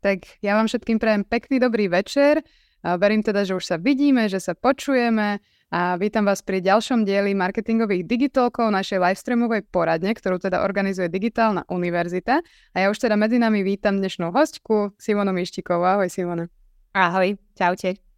Tak ja vám všetkým prajem pekný dobrý večer. Verím teda, že už sa vidíme, že sa počujeme a vítam vás pri ďalšom dieli marketingových digitalkov našej livestreamovej poradne, ktorú teda organizuje Digitálna univerzita. A ja už teda medzi nami vítam dnešnú hostku Simonu Mištikovú. Ahoj Simona. Ahoj, čaute.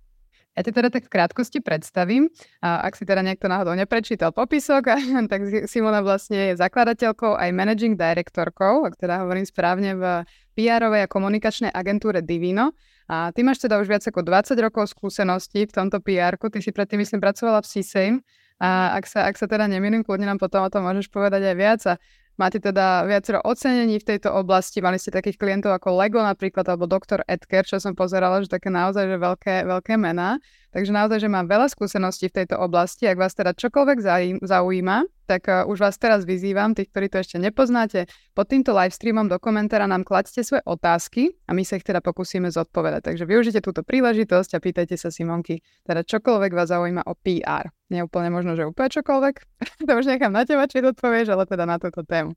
Ja ti teda tak v krátkosti predstavím. A ak si teda niekto náhodou neprečítal popisok, tak Simona vlastne je zakladateľkou aj managing directorkou, ak teda hovorím správne, v PR-ovej a komunikačnej agentúre Divino. A ty máš teda už viac ako 20 rokov skúseností v tomto PR-ku. Ty si predtým, myslím, pracovala v CSAM. A ak sa, ak sa teda nemýlim, kľudne nám potom o tom môžeš povedať aj viac. A Máte teda viacero ocenení v tejto oblasti, mali ste takých klientov ako Lego napríklad, alebo Dr. Edgar, čo som pozerala, že také naozaj že veľké, veľké mená. Takže naozaj, že mám veľa skúseností v tejto oblasti. Ak vás teda čokoľvek zaujíma, tak uh, už vás teraz vyzývam, tých, ktorí to ešte nepoznáte, pod týmto livestreamom do komentára nám kladste svoje otázky a my sa ich teda pokúsime zodpovedať. Takže využite túto príležitosť a pýtajte sa Simonky, teda čokoľvek vás zaujíma o PR. Nie úplne možno, že úplne čokoľvek, to už nechám na teba, či odpovieš, ale teda na túto tému.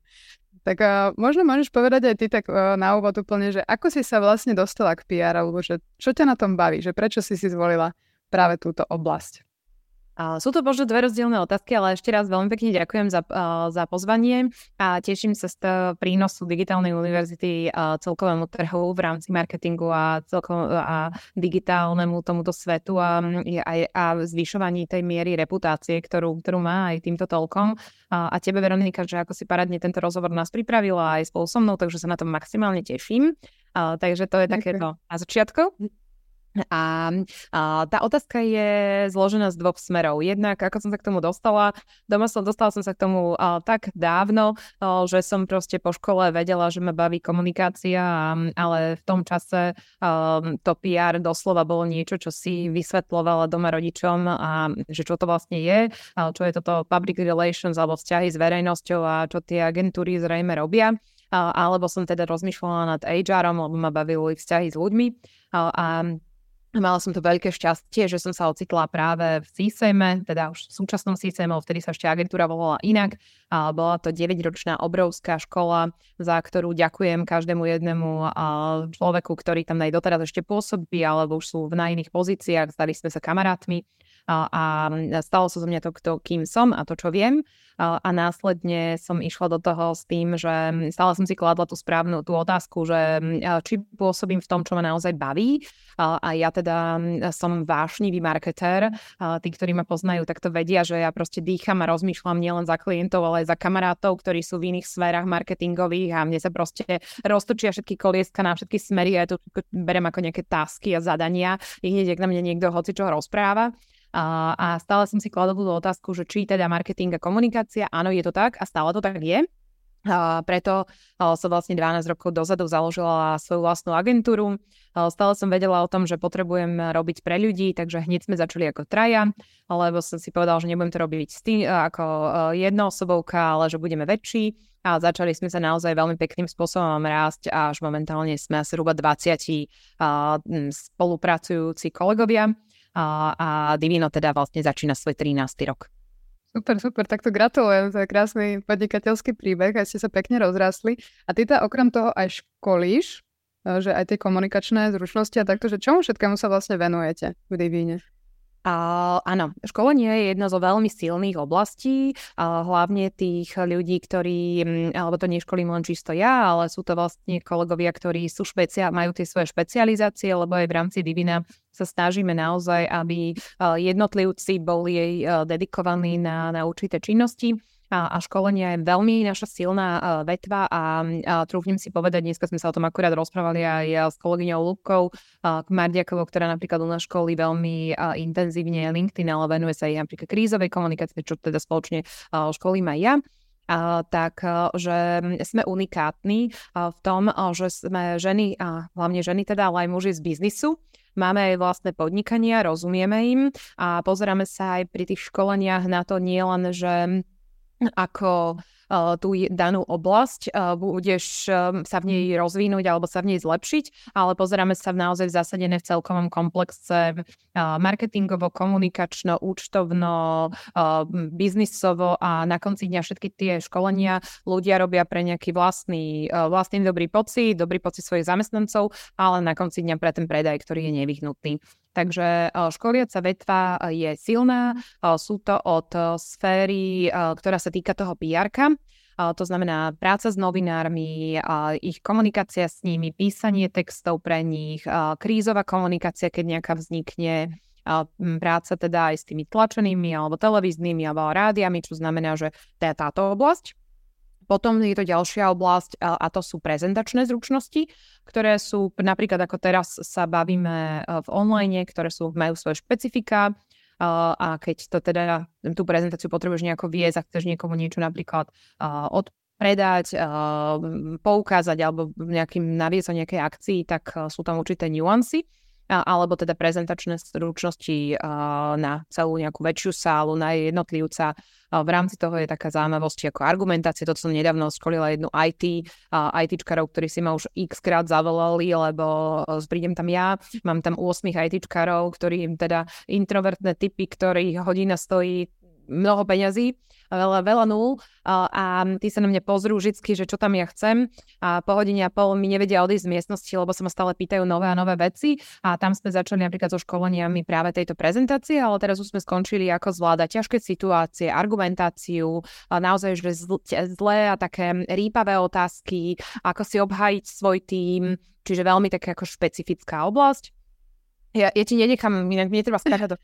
Tak uh, možno môžeš povedať aj ty tak uh, na úvod úplne, že ako si sa vlastne dostala k PR, alebo že čo ťa na tom baví, že prečo si si zvolila práve túto oblasť. Sú to možno dve rozdielne otázky, ale ešte raz veľmi pekne ďakujem za, za pozvanie a teším sa z prínosu Digitálnej univerzity celkovému trhu v rámci marketingu a, celkom, a digitálnemu tomuto svetu a, a, a zvyšovaní tej miery reputácie, ktorú, ktorú má aj týmto toľkom. A, a tebe, Veronika, že ako si paradne tento rozhovor nás pripravila aj spolu so mnou, takže sa na to maximálne teším. A, takže to je takéto na začiatku. A, a tá otázka je zložená z dvoch smerov. Jednak, ako som sa k tomu dostala, doma som, dostala som sa k tomu a, tak dávno, a, že som proste po škole vedela, že ma baví komunikácia, a, ale v tom čase a, to PR doslova bolo niečo, čo si vysvetlovala doma rodičom a že čo to vlastne je, a čo je toto public relations alebo vzťahy s verejnosťou a čo tie agentúry zrejme robia. Alebo som teda rozmýšľala nad HRom, lebo ma bavili vzťahy s ľuďmi. A, a Mala som to veľké šťastie, že som sa ocitla práve v CSM, teda už v súčasnom CSM, vtedy sa ešte agentúra volala inak. A bola to 9-ročná obrovská škola, za ktorú ďakujem každému jednému človeku, ktorý tam aj doteraz ešte pôsobí, alebo už sú na iných pozíciách, stali sme sa kamarátmi a, stalo sa zo mňa to, kto, kým som a to, čo viem. A, následne som išla do toho s tým, že stále som si kladla tú správnu tú otázku, že či pôsobím v tom, čo ma naozaj baví. A, ja teda som vášnivý marketér. Tí, ktorí ma poznajú, tak to vedia, že ja proste dýcham a rozmýšľam nielen za klientov, ale aj za kamarátov, ktorí sú v iných sférach marketingových a mne sa proste roztočia všetky kolieska na všetky smery a ja to berem ako nejaké tasky a zadania. I hneď, na mne niekto hoci čo rozpráva. A, a stále som si kladol tú otázku, že či teda marketing a komunikácia, áno, je to tak a stále to tak je. A preto som vlastne 12 rokov dozadu založila svoju vlastnú agentúru. Stále som vedela o tom, že potrebujem robiť pre ľudí, takže hneď sme začali ako traja, lebo som si povedal, že nebudem to robiť tým, ako jednoosobovka, ale že budeme väčší. A začali sme sa naozaj veľmi pekným spôsobom rásť až momentálne sme zhruba 20 spolupracujúci kolegovia a, a Divino teda vlastne začína svoj 13. rok. Super, super, takto gratulujem, to je krásny podnikateľský príbeh, aj ste sa pekne rozrastli. A ty teda okrem toho aj školíš, že aj tie komunikačné zručnosti a takto, že čomu všetkému sa vlastne venujete v Divíne? Áno, školenie je jedna zo veľmi silných oblastí, a hlavne tých ľudí, ktorí, alebo to neškolím len čisto ja, ale sú to vlastne kolegovia, ktorí sú špecia- majú tie svoje špecializácie, lebo aj v rámci Divina sa snažíme naozaj, aby jednotlivci boli dedikovaní na, na určité činnosti a, a školenia je veľmi naša silná vetva a, a trúfnem si povedať, dneska sme sa o tom akurát rozprávali aj s kolegyňou Lubkou Mardiakovou, ktorá napríklad u nás školy veľmi intenzívne LinkedIn, ale venuje sa aj napríklad krízovej komunikácie, čo teda spoločne školím aj ja. Uh, tak, že sme unikátni v tom, že sme ženy, a hlavne ženy teda, ale aj muži z biznisu, máme aj vlastné podnikania, rozumieme im a pozeráme sa aj pri tých školeniach na to nie len, že ako tú danú oblasť, budeš sa v nej rozvinúť alebo sa v nej zlepšiť, ale pozeráme sa v naozaj zasadené v celkovom komplexe marketingovo, komunikačno, účtovno, biznisovo a na konci dňa všetky tie školenia ľudia robia pre nejaký vlastný, vlastný dobrý pocit, dobrý pocit svojich zamestnancov, ale na konci dňa pre ten predaj, ktorý je nevyhnutný. Takže školiaca vetva je silná, sú to od sféry, ktorá sa týka toho pr to znamená práca s novinármi, ich komunikácia s nimi, písanie textov pre nich, krízová komunikácia, keď nejaká vznikne, práca teda aj s tými tlačenými alebo televíznymi alebo rádiami, čo znamená, že to je táto oblasť. Potom je to ďalšia oblasť a to sú prezentačné zručnosti, ktoré sú napríklad ako teraz sa bavíme e, v online, ktoré sú, majú svoje špecifika a keď to teda tú prezentáciu potrebuješ nejako viesť a chceš niekomu niečo napríklad od predať, poukázať alebo nejakým naviesť o nejakej akcii, tak sú tam určité nuancy alebo teda prezentačné stručnosti na celú nejakú väčšiu sálu, na jednotlivca. V rámci toho je taká zaujímavosť ako argumentácia. To som nedávno školila jednu IT, ITčkarov, ktorí si ma už x krát zavolali, lebo prídem tam ja, mám tam 8 ITčkarov, ktorí teda introvertné typy, ktorých hodina stojí mnoho peňazí, veľa, veľa nul a, a tí sa na mňa pozrú vždy, že čo tam ja chcem a po hodine a pol mi nevedia odísť z miestnosti, lebo sa ma stále pýtajú nové a nové veci a tam sme začali napríklad so školeniami práve tejto prezentácie, ale teraz už sme skončili ako zvládať ťažké situácie, argumentáciu, a naozaj že zlé a také rýpavé otázky, ako si obhájiť svoj tým, čiže veľmi taká ako špecifická oblasť. Ja, ja ti nenechám, inak mne treba skážať do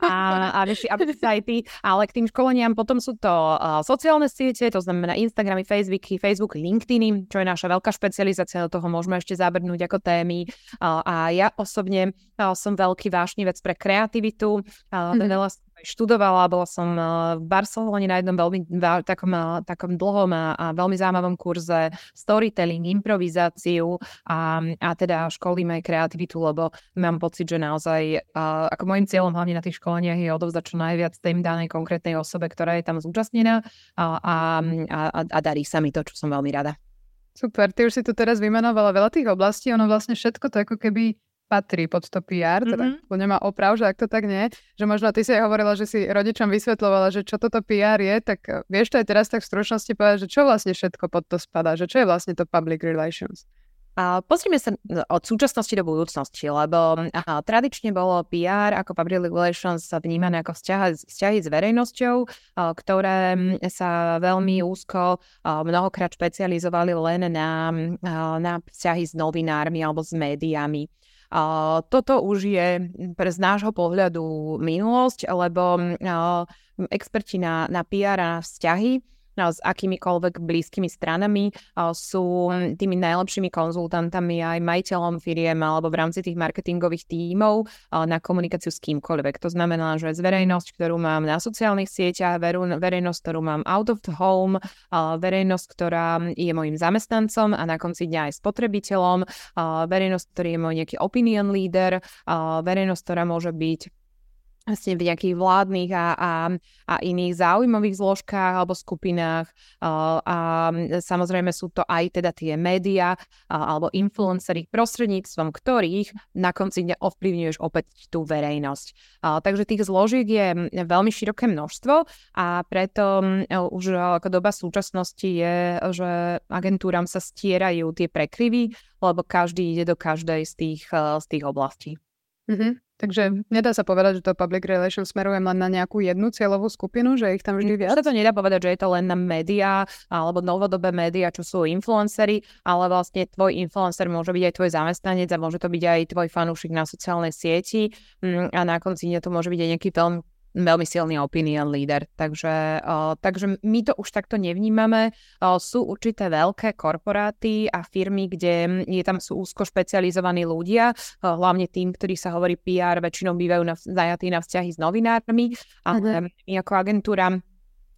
a, a vieš, aby aj ty, ale k tým školeniam potom sú to uh, sociálne siete, to znamená Instagramy, Facebooky, Facebook, LinkedIny, čo je naša veľká špecializácia, do toho môžeme ešte zabrnúť ako témy. Uh, a ja osobne uh, som veľký vášnivec pre kreativitu, uh, mm. veľa študovala, bola som eh, v Barcelone na jednom veľmi takom, eh, takom dlhom a, a veľmi zaujímavom kurze storytelling, improvizáciu a, a teda školím aj kreativitu, lebo mám pocit, že naozaj a, ako môjim cieľom hlavne na tých školeniach je odovzdať čo najviac tým danej konkrétnej osobe, ktorá je tam zúčastnená a, a, a, a darí sa mi to, čo som veľmi rada. Super, ty už si tu teraz vymenovala veľa tých oblastí, ono vlastne všetko to ako keby patrí pod to PR, teda mm-hmm. nemá oprav, že ak to tak nie, že možno ty si aj hovorila, že si rodičom vysvetlovala, že čo toto PR je, tak eh, vieš to aj teraz tak v stručnosti povedať, že čo vlastne všetko pod to spadá, že čo je vlastne to public relations? A pozrime sa od súčasnosti do budúcnosti, lebo aha, tradične bolo PR ako public relations vnímané ako vzťahy, vzťahy s verejnosťou, ktoré hm, sa veľmi úzko mnohokrát špecializovali len na, na vzťahy s novinármi alebo s médiami. Toto už je pre z nášho pohľadu minulosť, lebo uh, experti na, na PR a na vzťahy s akýmikoľvek blízkymi stranami, sú tými najlepšími konzultantami aj majiteľom firiem alebo v rámci tých marketingových tímov na komunikáciu s kýmkoľvek. To znamená, že z verejnosť, ktorú mám na sociálnych sieťach, verejnosť, ktorú mám out of the home, verejnosť, ktorá je môjim zamestnancom a na konci dňa aj spotrebiteľom, verejnosť, ktorý je môj nejaký opinion leader, verejnosť, ktorá môže byť vlastne v nejakých vládnych a, a, a iných záujmových zložkách alebo skupinách. A, a samozrejme sú to aj teda tie médiá alebo influencery, prostredníctvom ktorých na konci dňa ovplyvňuješ opäť tú verejnosť. A, takže tých zložiek je veľmi široké množstvo a preto už ako doba súčasnosti je, že agentúram sa stierajú tie prekryvy, lebo každý ide do každej z tých, z tých oblastí. Mm-hmm. Takže nedá sa povedať, že to public relations smeruje len na nejakú jednu cieľovú skupinu, že ich tam vždy viac? Sa to nedá povedať, že je to len na médiá alebo novodobé médiá, čo sú influencery, ale vlastne tvoj influencer môže byť aj tvoj zamestnanec a môže to byť aj tvoj fanúšik na sociálnej sieti mm, a na konci dňa to môže byť aj nejaký film veľmi silný opinion leader. Takže, uh, takže my to už takto nevnímame. Uh, sú určité veľké korporáty a firmy, kde je tam sú úzko špecializovaní ľudia, uh, hlavne tým, ktorí sa hovorí PR, väčšinou bývajú na, zajatí na vzťahy s novinármi. A uh-huh. my ako agentúra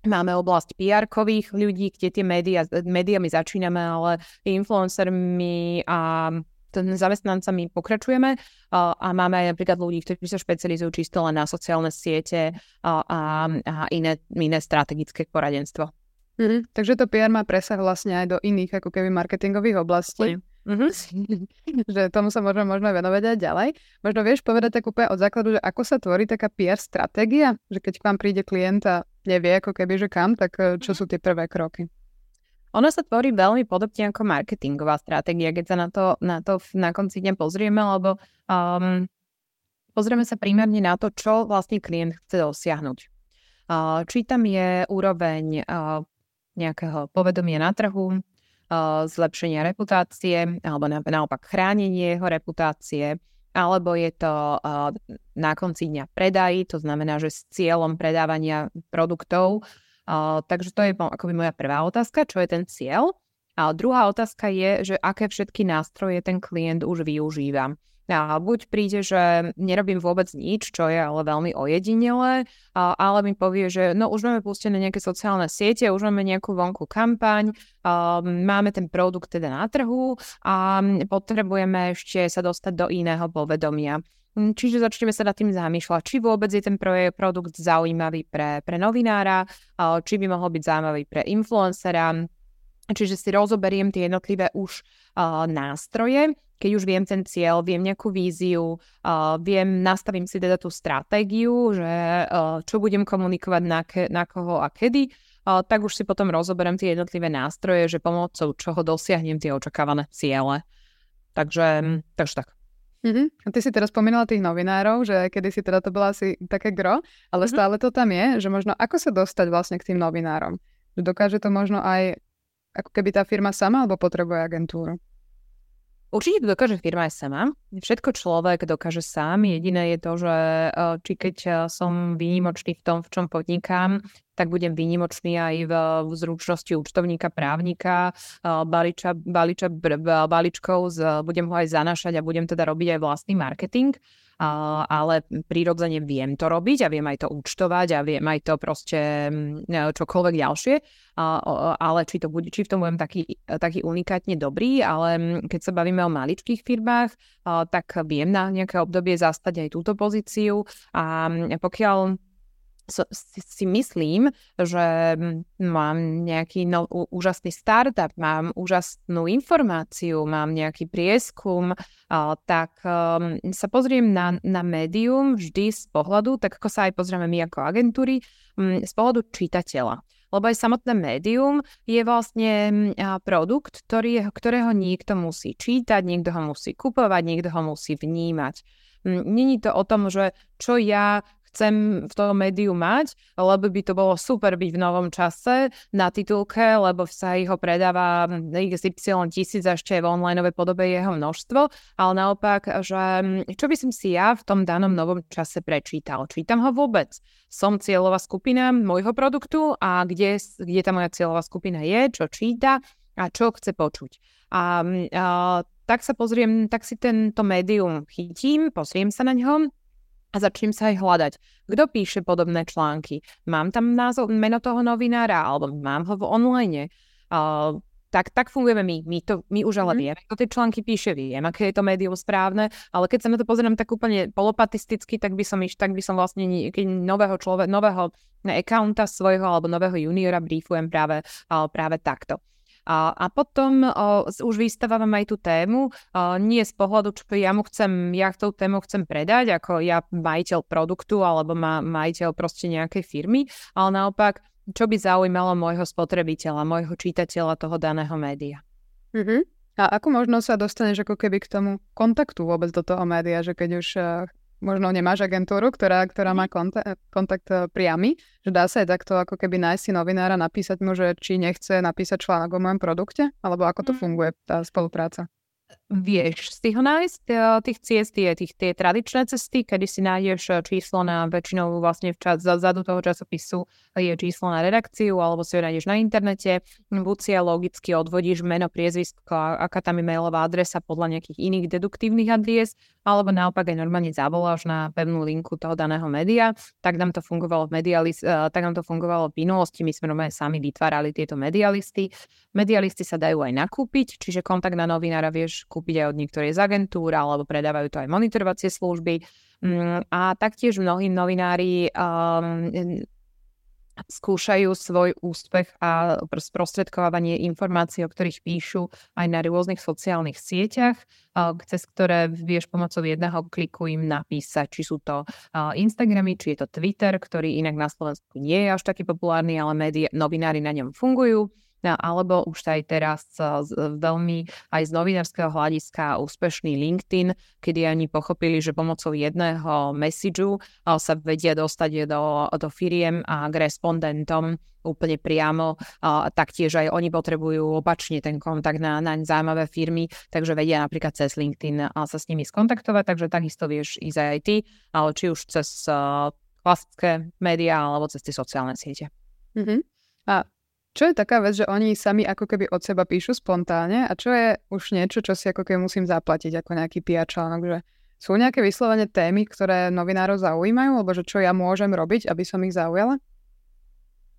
Máme oblasť PR-kových ľudí, kde tie médiá, médiami začíname, ale influencermi a zamestnancami pokračujeme a máme aj napríklad ľudí, ktorí sa špecializujú čisto len na sociálne siete a, a, a iné, iné strategické poradenstvo. Mm-hmm. Takže to PR má presah vlastne aj do iných ako keby marketingových oblastí. Mm-hmm. že tomu sa môžeme možno venovať aj ďalej. Možno vieš povedať tak úplne od základu, že ako sa tvorí taká PR stratégia? Že keď k vám príde klient a nevie ako keby, že kam, tak čo mhm. sú tie prvé kroky? Ono sa tvorí veľmi podobne ako marketingová stratégia, keď sa na to na, to na konci dňa pozrieme, lebo um, pozrieme sa primárne na to, čo vlastne klient chce dosiahnuť. Uh, či tam je úroveň uh, nejakého povedomia na trhu, uh, zlepšenia reputácie, alebo na, naopak chránenie jeho reputácie, alebo je to uh, na konci dňa predaj, to znamená, že s cieľom predávania produktov Uh, takže to je akoby moja prvá otázka, čo je ten cieľ. A druhá otázka je, že aké všetky nástroje ten klient už využíva. A buď príde, že nerobím vôbec nič, čo je ale veľmi ojedinelé, ale mi povie, že no už máme pustené nejaké sociálne siete, už máme nejakú vonku kampaň, máme ten produkt teda na trhu a potrebujeme ešte sa dostať do iného povedomia. Hm, čiže začneme sa nad tým zamýšľať, či vôbec je ten produkt zaujímavý pre, pre novinára, či by mohol byť zaujímavý pre influencera. Čiže si rozoberiem tie jednotlivé už nástroje, keď už viem ten cieľ, viem nejakú víziu, viem, nastavím si teda tú stratégiu, že čo budem komunikovať na, ke, na koho a kedy, tak už si potom rozoberiem tie jednotlivé nástroje, že pomocou čoho dosiahnem tie očakávané ciele. Takže, takže tak. Mm-hmm. A ty si teraz spomínala tých novinárov, že kedy si teda to bola asi také gro, ale mm-hmm. stále to tam je, že možno ako sa dostať vlastne k tým novinárom? Že dokáže to možno aj ako keby tá firma sama alebo potrebuje agentúru? Určite to dokáže firma aj sama. Všetko človek dokáže sám. Jediné je to, že e, či keď e, som výnimočný v tom, v čom podnikám, tak budem výnimočný aj v, v zručnosti účtovníka, právnika, e, baliča, baliča, baličkov, z, budem ho aj zanašať a budem teda robiť aj vlastný marketing. Ale prirodzene viem to robiť a viem aj to účtovať a viem aj to proste mm, čokoľvek ďalšie, ale či, to bude, či v tom budem taký, taký unikátne dobrý, ale mm, keď sa bavíme o maličkých firmách, tak viem na nejaké obdobie zastať aj túto pozíciu. A mm, pokiaľ si, myslím, že mám nejaký no, úžasný startup, mám úžasnú informáciu, mám nejaký prieskum, tak um, sa pozriem na, na médium vždy z pohľadu, tak ako sa aj pozrieme my ako agentúry, um, z pohľadu čitateľa. Lebo aj samotné médium je vlastne produkt, ktorý, ktorého niekto musí čítať, niekto ho musí kupovať, niekto ho musí vnímať. Není to o tom, že čo ja chcem v tom médiu mať, lebo by to bolo super byť v novom čase na titulke, lebo sa ho predáva XY tisíc a ešte v online podobe jeho množstvo, ale naopak, že čo by som si ja v tom danom novom čase prečítal? Čítam ho vôbec? Som cieľová skupina môjho produktu a kde, kde tá moja cieľová skupina je, čo číta a čo chce počuť. A, a tak sa pozriem, tak si tento médium chytím, pozriem sa na ňom a začnem sa aj hľadať. Kto píše podobné články? Mám tam názov, meno toho novinára, alebo mám ho v online. Uh, tak, tak fungujeme my. My, to, my už ale mm. vieme, kto tie články píše, viem, aké je to médium správne, ale keď sa na to pozriem tak úplne polopatisticky, tak by som iš, tak by som vlastne keď nového človeka, nového accounta svojho alebo nového juniora briefujem práve, práve takto. A, potom už vystavávam aj tú tému, nie z pohľadu, čo ja mu chcem, ja tú tému chcem predať, ako ja majiteľ produktu alebo ma, majiteľ proste nejakej firmy, ale naopak, čo by zaujímalo môjho spotrebiteľa, môjho čitateľa toho daného média. Mm-hmm. A ako možno sa dostaneš ako keby k tomu kontaktu vôbec do toho média, že keď už uh, možno nemáš agentúru, ktorá, ktorá má kontakt, kontakt eh, priamy, že dá sa aj takto ako keby nájsť si novinára, napísať mu, že či nechce napísať článok o mojom produkte, alebo ako to mm. funguje, tá spolupráca vieš si ho nájsť. Tých ciest je tých, tie tradičné cesty, kedy si nájdeš eh, číslo na väčšinou vlastne v čas, zadu toho časopisu je číslo na redakciu, alebo si ho nájdeš na internete. Buď si logicky odvodíš meno, priezvisko, aká tam je mailová adresa podľa nejakých iných deduktívnych adries, alebo naopak aj normálne zavoláš na pevnú linku toho daného média. Tak nám to fungovalo v medialist, eh, tak nám to fungovalo v minulosti. My sme normálne sami vytvárali tieto medialisty. Medialisty sa dajú aj nakúpiť, čiže kontakt na novinára vieš kúpiť aj od niektorej z agentúr, alebo predávajú to aj monitorovacie služby. Mm, a taktiež mnohí novinári um, skúšajú svoj úspech a sprostredkovanie informácií, o ktorých píšu aj na rôznych sociálnych sieťach, cez ktoré vieš pomocou jedného kliku im napísať, či sú to Instagramy, či je to Twitter, ktorý inak na Slovensku nie je až taký populárny, ale médiá, novinári na ňom fungujú alebo už aj teraz veľmi aj z novinárskeho hľadiska úspešný LinkedIn, kedy oni pochopili, že pomocou jedného messageu sa vedia dostať do, do firiem a k respondentom úplne priamo, a taktiež aj oni potrebujú opačne ten kontakt na, na zaujímavé firmy, takže vedia napríklad cez LinkedIn sa s nimi skontaktovať, takže takisto vieš ísť aj ty, ale či už cez klasické médiá alebo cez tie sociálne siete. Mm-hmm. A čo je taká vec, že oni sami ako keby od seba píšu spontánne a čo je už niečo, čo si ako keby musím zaplatiť ako nejaký PR článok, že sú nejaké vyslovene témy, ktoré novinárov zaujímajú, alebo že čo ja môžem robiť, aby som ich zaujala?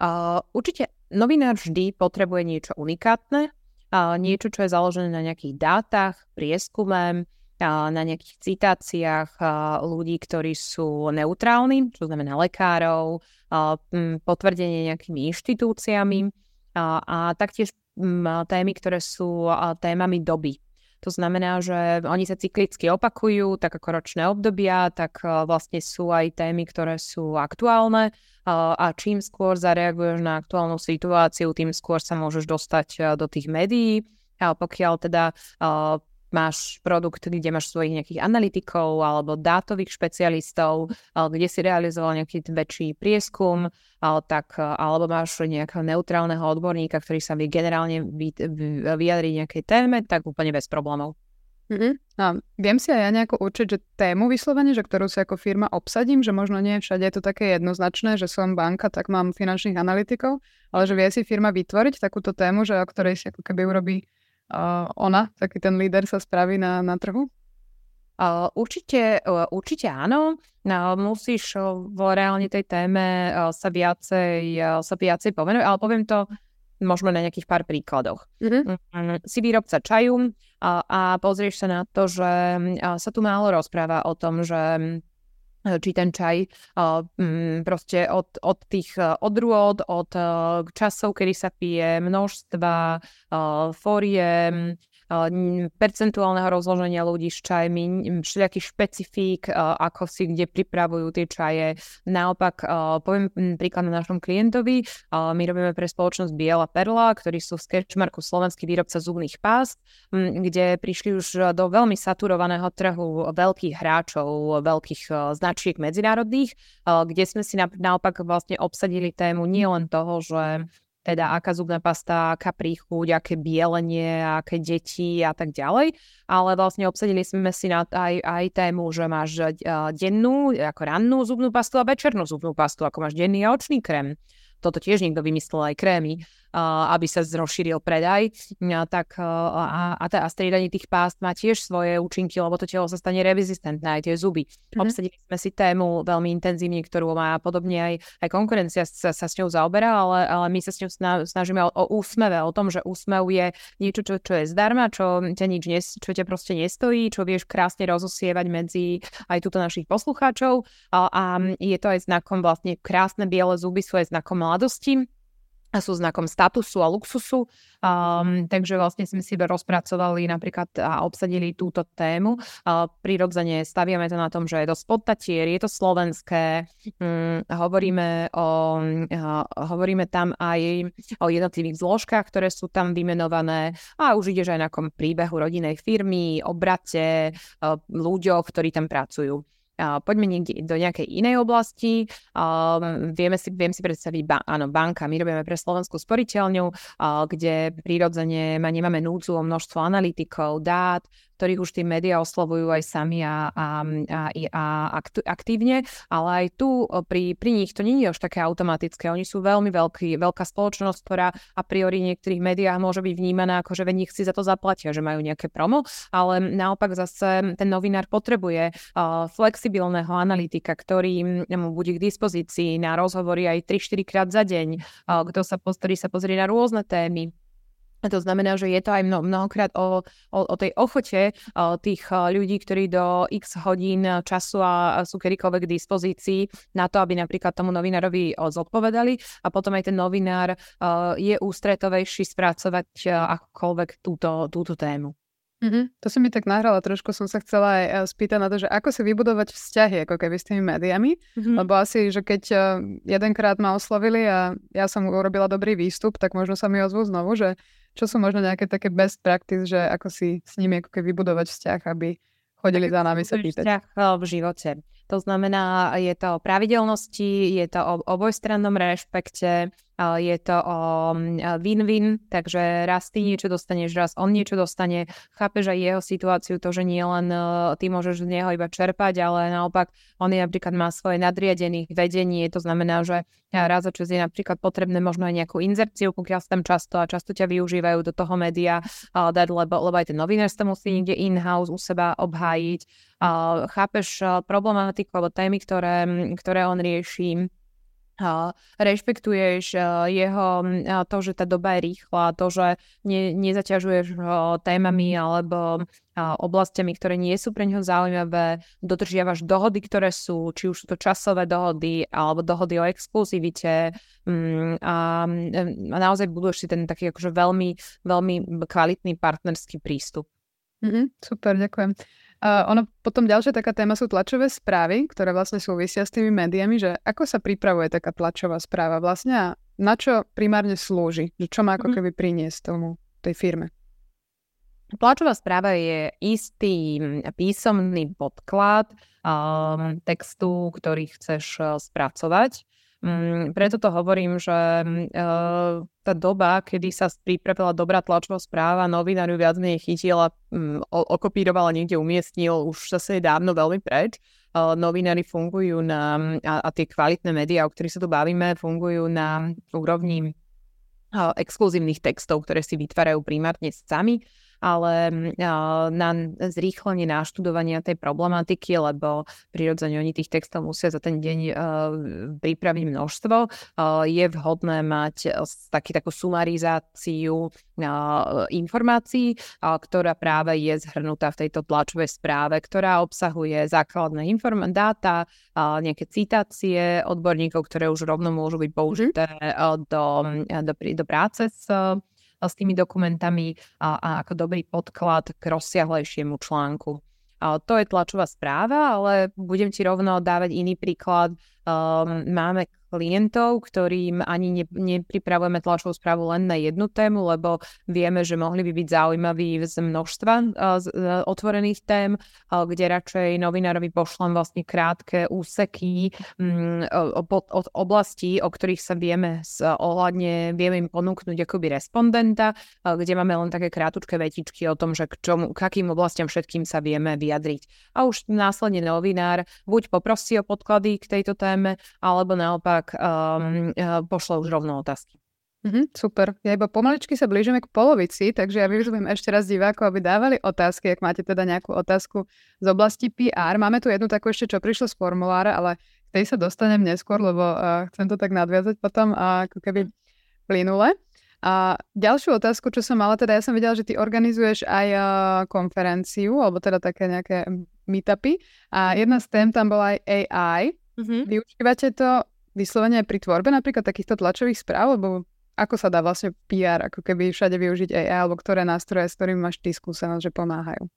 Uh, určite novinár vždy potrebuje niečo unikátne, uh, niečo, čo je založené na nejakých dátach, prieskume, uh, na nejakých citáciách ľudí, ktorí sú neutrálni, čo znamená lekárov, uh, potvrdenie nejakými inštitúciami a, a taktiež témy, ktoré sú témami doby. To znamená, že oni sa cyklicky opakujú, tak ako ročné obdobia, tak vlastne sú aj témy, ktoré sú aktuálne a čím skôr zareaguješ na aktuálnu situáciu, tým skôr sa môžeš dostať do tých médií. A pokiaľ teda máš produkt, kde máš svojich nejakých analytikov alebo dátových špecialistov, kde si realizoval nejaký väčší prieskum, tak, alebo máš nejakého neutrálneho odborníka, ktorý sa vie generálne vyjadriť nejakej téme, tak úplne bez problémov. Mm-hmm. A viem si aj ja nejako určiť, že tému vyslovene, že ktorú si ako firma obsadím, že možno nie všade je to také jednoznačné, že som banka, tak mám finančných analytikov, ale že vie si firma vytvoriť takúto tému, že o ktorej si ako keby urobí ona, taký ten líder sa spraví na, na trhu? Určite, uh, určite áno. No, musíš uh, v reálne tej téme uh, sa viacej, sa viacej pomenovať, ale poviem to možno na nejakých pár príkladoch. Mm-hmm. Si výrobca čaju uh, a pozrieš sa na to, že sa tu málo rozpráva o tom, že či ten čaj mm, proste od, od tých eh, odrôd, od eh, časov, kedy sa pije, množstva, fóriem, percentuálneho rozloženia ľudí s čajmi, všelijakých špecifík, ako si kde pripravujú tie čaje. Naopak, poviem príklad na našom klientovi, my robíme pre spoločnosť Biela Perla, ktorí sú v Sketchmarku slovenský výrobca zubných pás, kde prišli už do veľmi saturovaného trhu veľkých hráčov, veľkých značiek medzinárodných, kde sme si naopak vlastne obsadili tému nielen toho, že teda aká zubná pasta, aká príchuť, aké bielenie, aké deti a tak ďalej. Ale vlastne obsadili sme si na aj, aj tému, že máš dennú, ako rannú zubnú pastu a večernú zubnú pastu, ako máš denný a očný krém. Toto tiež niekto vymyslel aj krémy aby sa rozšíril predaj, tak a, a, a striedanie tých pást má tiež svoje účinky, lebo to telo sa stane rezistentné, aj tie zuby. Mm-hmm. Obsadili sme si tému veľmi intenzívne, ktorú má podobne aj, aj konkurencia sa, sa s ňou zaoberá, ale, ale my sa s ňou snažíme o, o úsmeve, o tom, že úsmev je niečo, čo, čo je zdarma, čo ťa nič nes, čo ťa proste nestojí, čo vieš krásne rozosievať medzi aj túto našich poslucháčov a, a je to aj znakom vlastne krásne biele zuby sú aj znakom mladosti a sú znakom statusu a luxusu. Um, takže vlastne sme si rozpracovali napríklad a obsadili túto tému. Uh, prirodzene staviame to na tom, že je to spodtatier, je to slovenské. Um, hovoríme, o, uh, hovoríme tam aj o jednotlivých zložkách, ktoré sú tam vymenované a už ideš aj na príbehu rodinej firmy, obrate, uh, ľuďoch, ktorí tam pracujú poďme niekde do nejakej inej oblasti. Vieme si, viem si predstaviť, ba, áno, banka. My robíme pre Slovenskú sporiteľňu, kde prirodzene nemáme núdzu o množstvo analytikov, dát, ktorých už tí médiá oslovujú aj sami a, a, a, a aktívne, ale aj tu pri, pri nich to nie je už také automatické. Oni sú veľmi veľký, veľká spoločnosť, ktorá a priori v niektorých médiách môže byť vnímaná ako, že nich si za to zaplatia, že majú nejaké promo, ale naopak zase ten novinár potrebuje uh, flexibilného analytika, ktorý mu bude k dispozícii na rozhovory aj 3-4 krát za deň, uh, kto sa, ktorý sa pozrie na rôzne témy, to znamená, že je to aj mno, mnohokrát o, o, o tej ochote o tých ľudí, ktorí do x hodín času a sú kedykoľvek k dispozícii na to, aby napríklad tomu novinárovi zodpovedali a potom aj ten novinár je ústretovejší spracovať akokoľvek túto, túto tému. Mm-hmm. To si mi tak nahrala, trošku som sa chcela aj eh, spýtať na to, že ako si vybudovať vzťahy ako keby s tými médiami, mm-hmm. lebo asi, že keď eh, jedenkrát ma oslovili a ja som urobila dobrý výstup, tak možno sa mi ozvú znovu, že čo sú možno nejaké také best practice, že ako si s nimi ako keby vybudovať vzťah, aby chodili za nami sa pýtať. Vzťah eh, v živote. To znamená, je to o pravidelnosti, je to o obojstrannom rešpekte, je to o mm, win-win, takže raz ty niečo dostaneš, raz on niečo dostane. Chápeš aj jeho situáciu, to, že nie len e, ty môžeš z neho iba čerpať, ale naopak on je napríklad má svoje nadriadených vedenie, to znamená, že raz za čas je napríklad potrebné možno aj nejakú inzerciu, pokiaľ tam často a často ťa využívajú do toho média dať, lebo, lebo aj ten novinár sa musí niekde in-house u seba obhájiť. Chápeš problematiku alebo témy, ktoré, ktoré on rieši rešpektuješ jeho to, že tá doba je rýchla, to, že ne, nezaťažuješ ho témami alebo oblastiami, ktoré nie sú pre neho zaujímavé, dodržiavaš dohody, ktoré sú, či už sú to časové dohody alebo dohody o exkluzivite mm, a, a naozaj buduješ si ten taký akože veľmi, veľmi kvalitný partnerský prístup. Mm-hmm, super, ďakujem. Uh, ono potom ďalšia taká téma sú tlačové správy, ktoré vlastne súvisia s tými médiami, že ako sa pripravuje taká tlačová správa vlastne a na čo primárne slúži, že čo má ako mhm. keby priniesť tomu tej firme. Tlačová správa je istý písomný podklad um, textu, ktorý chceš uh, spracovať. Mm, preto to hovorím, že uh, tá doba, kedy sa pripravila dobrá tlačová správa, novinár ju viac menej chytil a um, okopíroval a niekde umiestnil, už zase je dávno veľmi preč. Uh, novinári fungujú na, a, a tie kvalitné médiá, o ktorých sa tu bavíme, fungujú na úrovni uh, exkluzívnych textov, ktoré si vytvárajú primárne sami ale na zrýchlenie náštudovania tej problematiky, lebo prirodzene oni tých textov musia za ten deň pripraviť množstvo, je vhodné mať taký, takú sumarizáciu informácií, ktorá práve je zhrnutá v tejto tlačovej správe, ktorá obsahuje základné inform- dáta, nejaké citácie odborníkov, ktoré už rovno môžu byť mhm. použité do, do, do práce s s tými dokumentami a, a ako dobrý podklad k rozsiahlejšiemu článku. To je tlačová správa, ale budem ti rovno dávať iný príklad. Um, máme klientov, ktorým ani ne, nepripravujeme tlačovú správu len na jednu tému, lebo vieme, že mohli by byť zaujímaví z množstva uh, z, uh, otvorených tém, uh, kde radšej novinárovi pošlem vlastne krátke úseky um, od, od oblastí, o ktorých sa vieme s, ohľadne, vieme im ponúknuť akoby respondenta, kde máme len také krátučké vetičky o tom, že k, čomu, k akým oblastiam všetkým sa vieme vyjadriť. A už následne novinár buď poprosí o podklady k tejto téme, alebo naopak um, pošle už rovno otázky. Mm-hmm, super. Ja iba pomaličky sa blížime k polovici, takže ja vyzvem ešte raz divákov, aby dávali otázky, ak máte teda nejakú otázku z oblasti PR. Máme tu jednu takú ešte, čo prišlo z formulára, ale k tej sa dostanem neskôr, lebo uh, chcem to tak nadviazať potom uh, ako keby plynule. A ďalšiu otázku, čo som mala, teda ja som videla, že ty organizuješ aj uh, konferenciu, alebo teda také nejaké meetupy. A jedna z tém tam bola aj AI. Mm-hmm. Využívate to vyslovene aj pri tvorbe napríklad takýchto tlačových správ, lebo ako sa dá vlastne PR, ako keby všade využiť AI, alebo ktoré nástroje, s ktorými máš ty skúsenosť, že pomáhajú?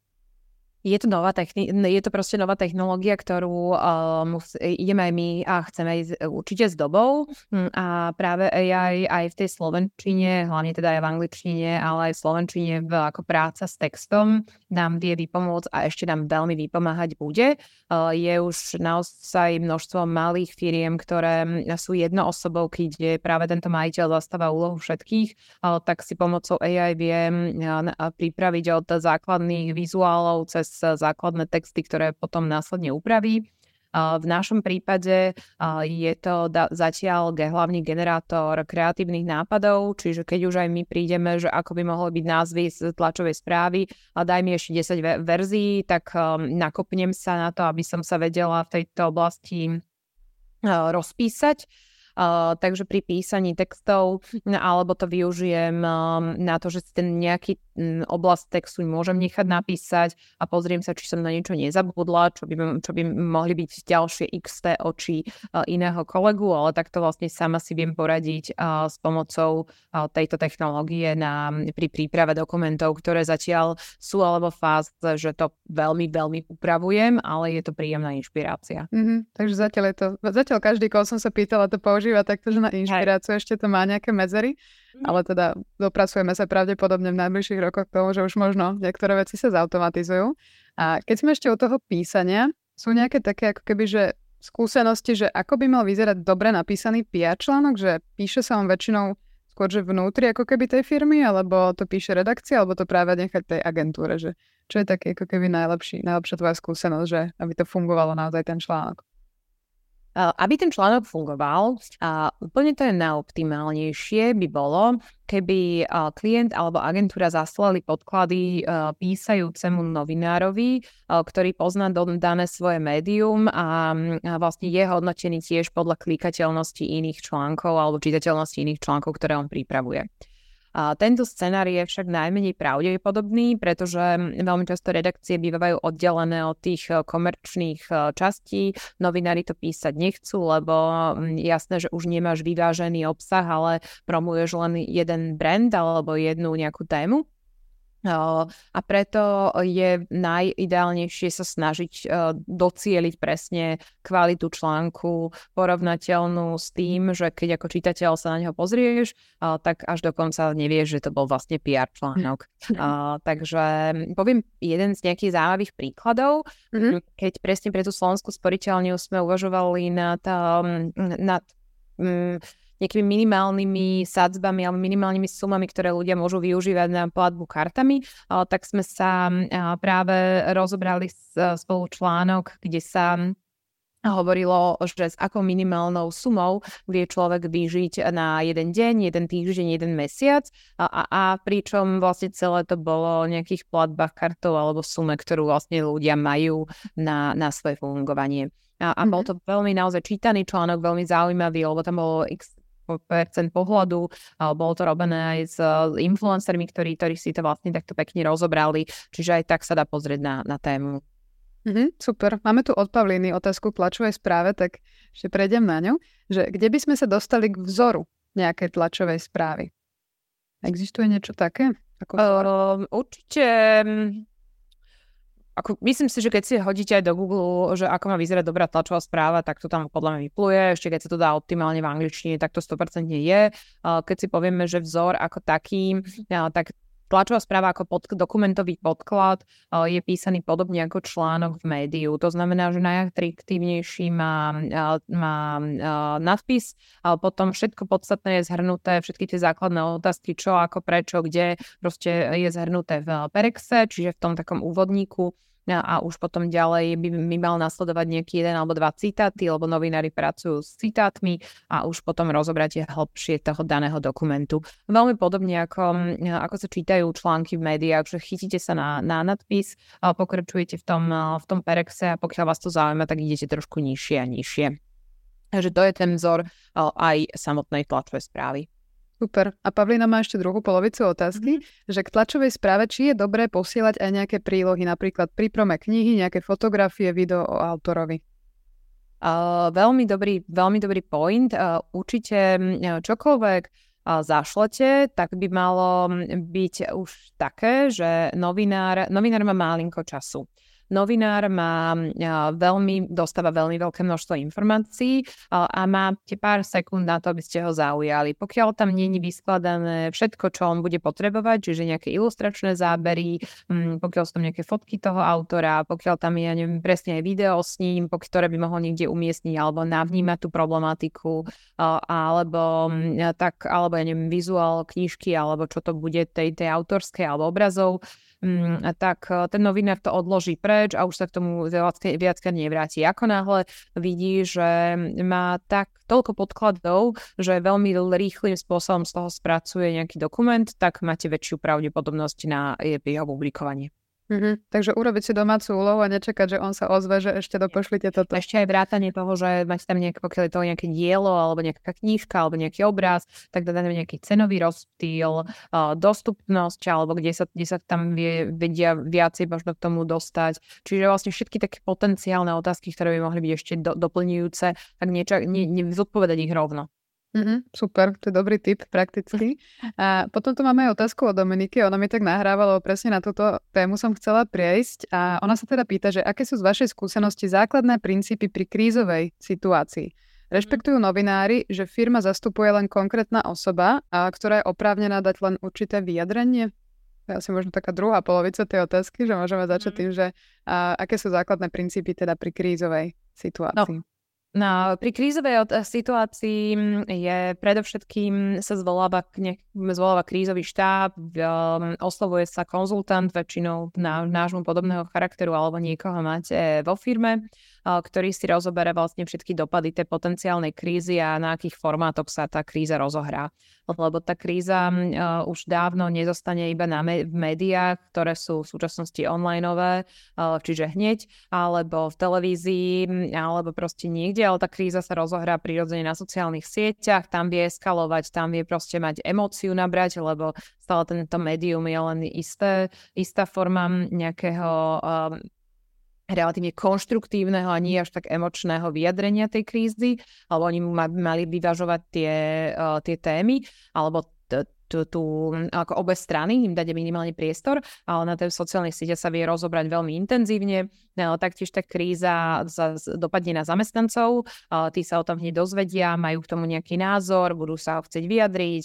Je to, nová techni- je to proste nová technológia, ktorú um, ideme aj my a chceme ísť určite s dobou hm, a práve AI aj v tej slovenčine, hlavne teda aj v angličtine, ale aj v slovenčine v, ako práca s textom nám vie vypomôcť a ešte nám veľmi vypomáhať bude. Uh, je už naozaj množstvo malých firiem, ktoré sú osobou, keď práve tento majiteľ zastáva úlohu všetkých, uh, tak si pomocou AI vie hm, pripraviť od základných vizuálov cez základné texty, ktoré potom následne upraví. V našom prípade je to zatiaľ hlavný generátor kreatívnych nápadov, čiže keď už aj my prídeme, že ako by mohli byť názvy z tlačovej správy a daj mi ešte 10 verzií, tak um, nakopnem sa na to, aby som sa vedela v tejto oblasti rozpísať Uh, takže pri písaní textov alebo to využijem um, na to, že si ten nejaký um, oblast textu môžem nechať napísať a pozriem sa, či som na niečo nezabudla, čo by, čo by mohli byť ďalšie XT oči uh, iného kolegu, ale takto vlastne sama si viem poradiť uh, s pomocou uh, tejto technológie na, pri príprave dokumentov, ktoré zatiaľ sú alebo fáze, že to veľmi, veľmi upravujem, ale je to príjemná inšpirácia. Mm-hmm, takže zatiaľ je to, zatiaľ každý, koho som sa pýtala, to používa používa takto, že na inšpiráciu Hej. ešte to má nejaké medzery, mm. ale teda dopracujeme sa pravdepodobne v najbližších rokoch k tomu, že už možno niektoré veci sa zautomatizujú. A keď sme ešte u toho písania, sú nejaké také ako keby, že skúsenosti, že ako by mal vyzerať dobre napísaný PR článok, že píše sa on väčšinou skôr, že vnútri ako keby tej firmy, alebo to píše redakcia, alebo to práve nechať tej agentúre, že čo je také ako keby najlepší, najlepšia tvoja skúsenosť, že aby to fungovalo naozaj ten článok aby ten článok fungoval, a úplne to je najoptimálnejšie by bolo, keby klient alebo agentúra zaslali podklady písajúcemu novinárovi, ktorý pozná dané svoje médium a vlastne je hodnotený tiež podľa klikateľnosti iných článkov alebo čitateľnosti iných článkov, ktoré on pripravuje. Tento scenár je však najmenej pravdepodobný, pretože veľmi často redakcie bývajú oddelené od tých e, komerčných e, častí. Novinári to písať nechcú, lebo jasné, že už nemáš vyvážený obsah, ale promuješ len jeden brand alebo jednu nejakú tému. A preto je najideálnejšie sa snažiť docieliť presne kvalitu článku porovnateľnú s tým, že keď ako čitateľ sa na neho pozrieš, tak až dokonca nevieš, že to bol vlastne PR článok. Takže poviem jeden z nejakých zaujímavých príkladov. Mm-hmm. Keď presne pre tú slovenskú sporiteľňu sme uvažovali nad, nad nejakými minimálnymi sadzbami alebo minimálnymi sumami, ktoré ľudia môžu využívať na platbu kartami, tak sme sa práve rozobrali spolu článok, kde sa hovorilo, že s akou minimálnou sumou vie človek vyžiť na jeden deň, jeden týždeň, jeden mesiac a, a, a pričom vlastne celé to bolo o nejakých platbách kartov alebo sume, ktorú vlastne ľudia majú na, na svoje fungovanie. A, a bol mhm. to veľmi naozaj čítaný článok, veľmi zaujímavý, lebo tam bolo x percent pohľadu. Bolo to robené aj s influencermi, ktorí, ktorí si to vlastne takto pekne rozobrali, čiže aj tak sa dá pozrieť na, na tému. Mm-hmm, super. Máme tu od Pavlíny otázku k tlačovej správe, tak ešte prejdem na ňu. Že kde by sme sa dostali k vzoru nejakej tlačovej správy? Existuje niečo také? Ako uh, určite ako, myslím si, že keď si hodíte aj do Google, že ako má vyzerať dobrá tlačová správa, tak to tam podľa mňa vypluje. Ešte keď sa to dá optimálne v angličtine, tak to 100% je. Keď si povieme, že vzor ako taký, tak tlačová správa ako pod, dokumentový podklad je písaný podobne ako článok v médiu. To znamená, že najatraktívnejší má, má nadpis, ale potom všetko podstatné je zhrnuté, všetky tie základné otázky, čo, ako, prečo, kde, proste je zhrnuté v Perexe, čiže v tom takom úvodníku a už potom ďalej by mi mal nasledovať nejaký jeden alebo dva citáty, lebo novinári pracujú s citátmi a už potom rozobratie hlbšie toho daného dokumentu. Veľmi podobne ako, ako sa čítajú články v médiách, že chytíte sa na, na nadpis, pokračujete v tom, v tom perexe a pokiaľ vás to zaujíma, tak idete trošku nižšie a nižšie. Takže to je ten vzor aj samotnej tlačovej správy. Super. A Pavlina má ešte druhú polovicu otázky, mm-hmm. že k tlačovej správe, či je dobré posielať aj nejaké prílohy, napríklad príprome knihy, nejaké fotografie, video o autorovi. Uh, veľmi dobrý, veľmi dobrý point. Uh, určite uh, čokoľvek uh, zašlete, tak by malo byť už také, že novinár, novinár má málinko času novinár má veľmi, dostáva veľmi veľké množstvo informácií a máte pár sekúnd na to, aby ste ho zaujali. Pokiaľ tam nie je vyskladané všetko, čo on bude potrebovať, čiže nejaké ilustračné zábery, mm, pokiaľ sú tam nejaké fotky toho autora, pokiaľ tam je, ja neviem, presne aj video s ním, ktoré by mohol niekde umiestniť alebo navnímať tú problematiku, alebo mm, tak, alebo ja neviem, vizuál knižky, alebo čo to bude tej, tej autorskej alebo obrazov, tak e, ten novinár to odloží preč a už sa k tomu viackrát nevráti. Ako náhle vidí, že má tak toľko podkladov, že veľmi rýchlým spôsobom z toho spracuje nejaký dokument, tak máte väčšiu pravdepodobnosť na jeho publikovanie. Mm-hmm. Takže urobiť si domácu úlohu a nečakať, že on sa ozve, že ešte dopošlite toto. Ešte aj vrátanie toho, že mať tam nejaké, pokiaľ je to nejaké dielo, alebo nejaká knižka, alebo nejaký obraz, tak dáme nejaký cenový rozptýl, dostupnosť, alebo kde sa, kde sa tam vie, vedia viacej možno k tomu dostať. Čiže vlastne všetky také potenciálne otázky, ktoré by mohli byť ešte do, doplňujúce, tak niečo, ne, ne, zodpovedať ich rovno. Mm-hmm, super, to je dobrý tip, prakticky. A potom tu máme aj otázku od Dominiky, ona mi tak nahrávala, presne na túto tému som chcela prejsť a ona sa teda pýta, že aké sú z vašej skúsenosti základné princípy pri krízovej situácii. Rešpektujú novinári, že firma zastupuje len konkrétna osoba, a ktorá je oprávnená dať len určité vyjadrenie? To je asi možno taká druhá polovica tej otázky, že môžeme začať mm. tým, že a, aké sú základné princípy teda pri krízovej situácii. No. No, pri krízovej situácii mm, je predovšetkým sa zvoláva, zvoláva krízový štáb, um, oslovuje sa konzultant väčšinou na, nášmu podobného charakteru alebo niekoho máte vo firme ktorý si rozoberá vlastne všetky dopady tej potenciálnej krízy a na akých formátoch sa tá kríza rozohrá. Lebo tá kríza uh, už dávno nezostane iba na v médiách, ktoré sú v súčasnosti onlineové, uh, čiže hneď, alebo v televízii, alebo proste niekde, ale tá kríza sa rozohrá prirodzene na sociálnych sieťach, tam vie eskalovať, tam vie proste mať emóciu nabrať, lebo stále tento médium je len isté, istá forma nejakého uh, relatívne konštruktívneho a nie až tak emočného vyjadrenia tej krízy, alebo oni mali vyvažovať tie, uh, tie témy, alebo tú, tú, ako obe strany, im dať minimálne priestor, ale na tej sociálnej siete sa vie rozobrať veľmi intenzívne. No, taktiež tá kríza za, dopadne na zamestnancov, tí sa o tom hneď dozvedia, majú k tomu nejaký názor, budú sa ho chcieť vyjadriť,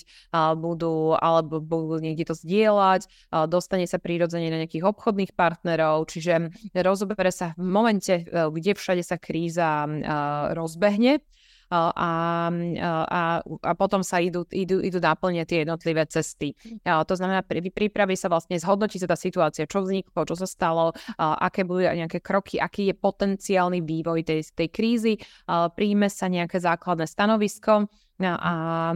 budú, alebo budú niekde to zdieľať, dostane sa prírodzene na nejakých obchodných partnerov, čiže rozobere sa v momente, kde všade sa kríza rozbehne a, a, a potom sa idú, idú, idú naplne tie jednotlivé cesty. To znamená, pri príprave sa vlastne zhodnotí sa tá situácia, čo vzniklo, čo sa stalo, aké budú nejaké kroky, aký je potenciálny vývoj tej, tej krízy, príjme sa nejaké základné stanovisko, a,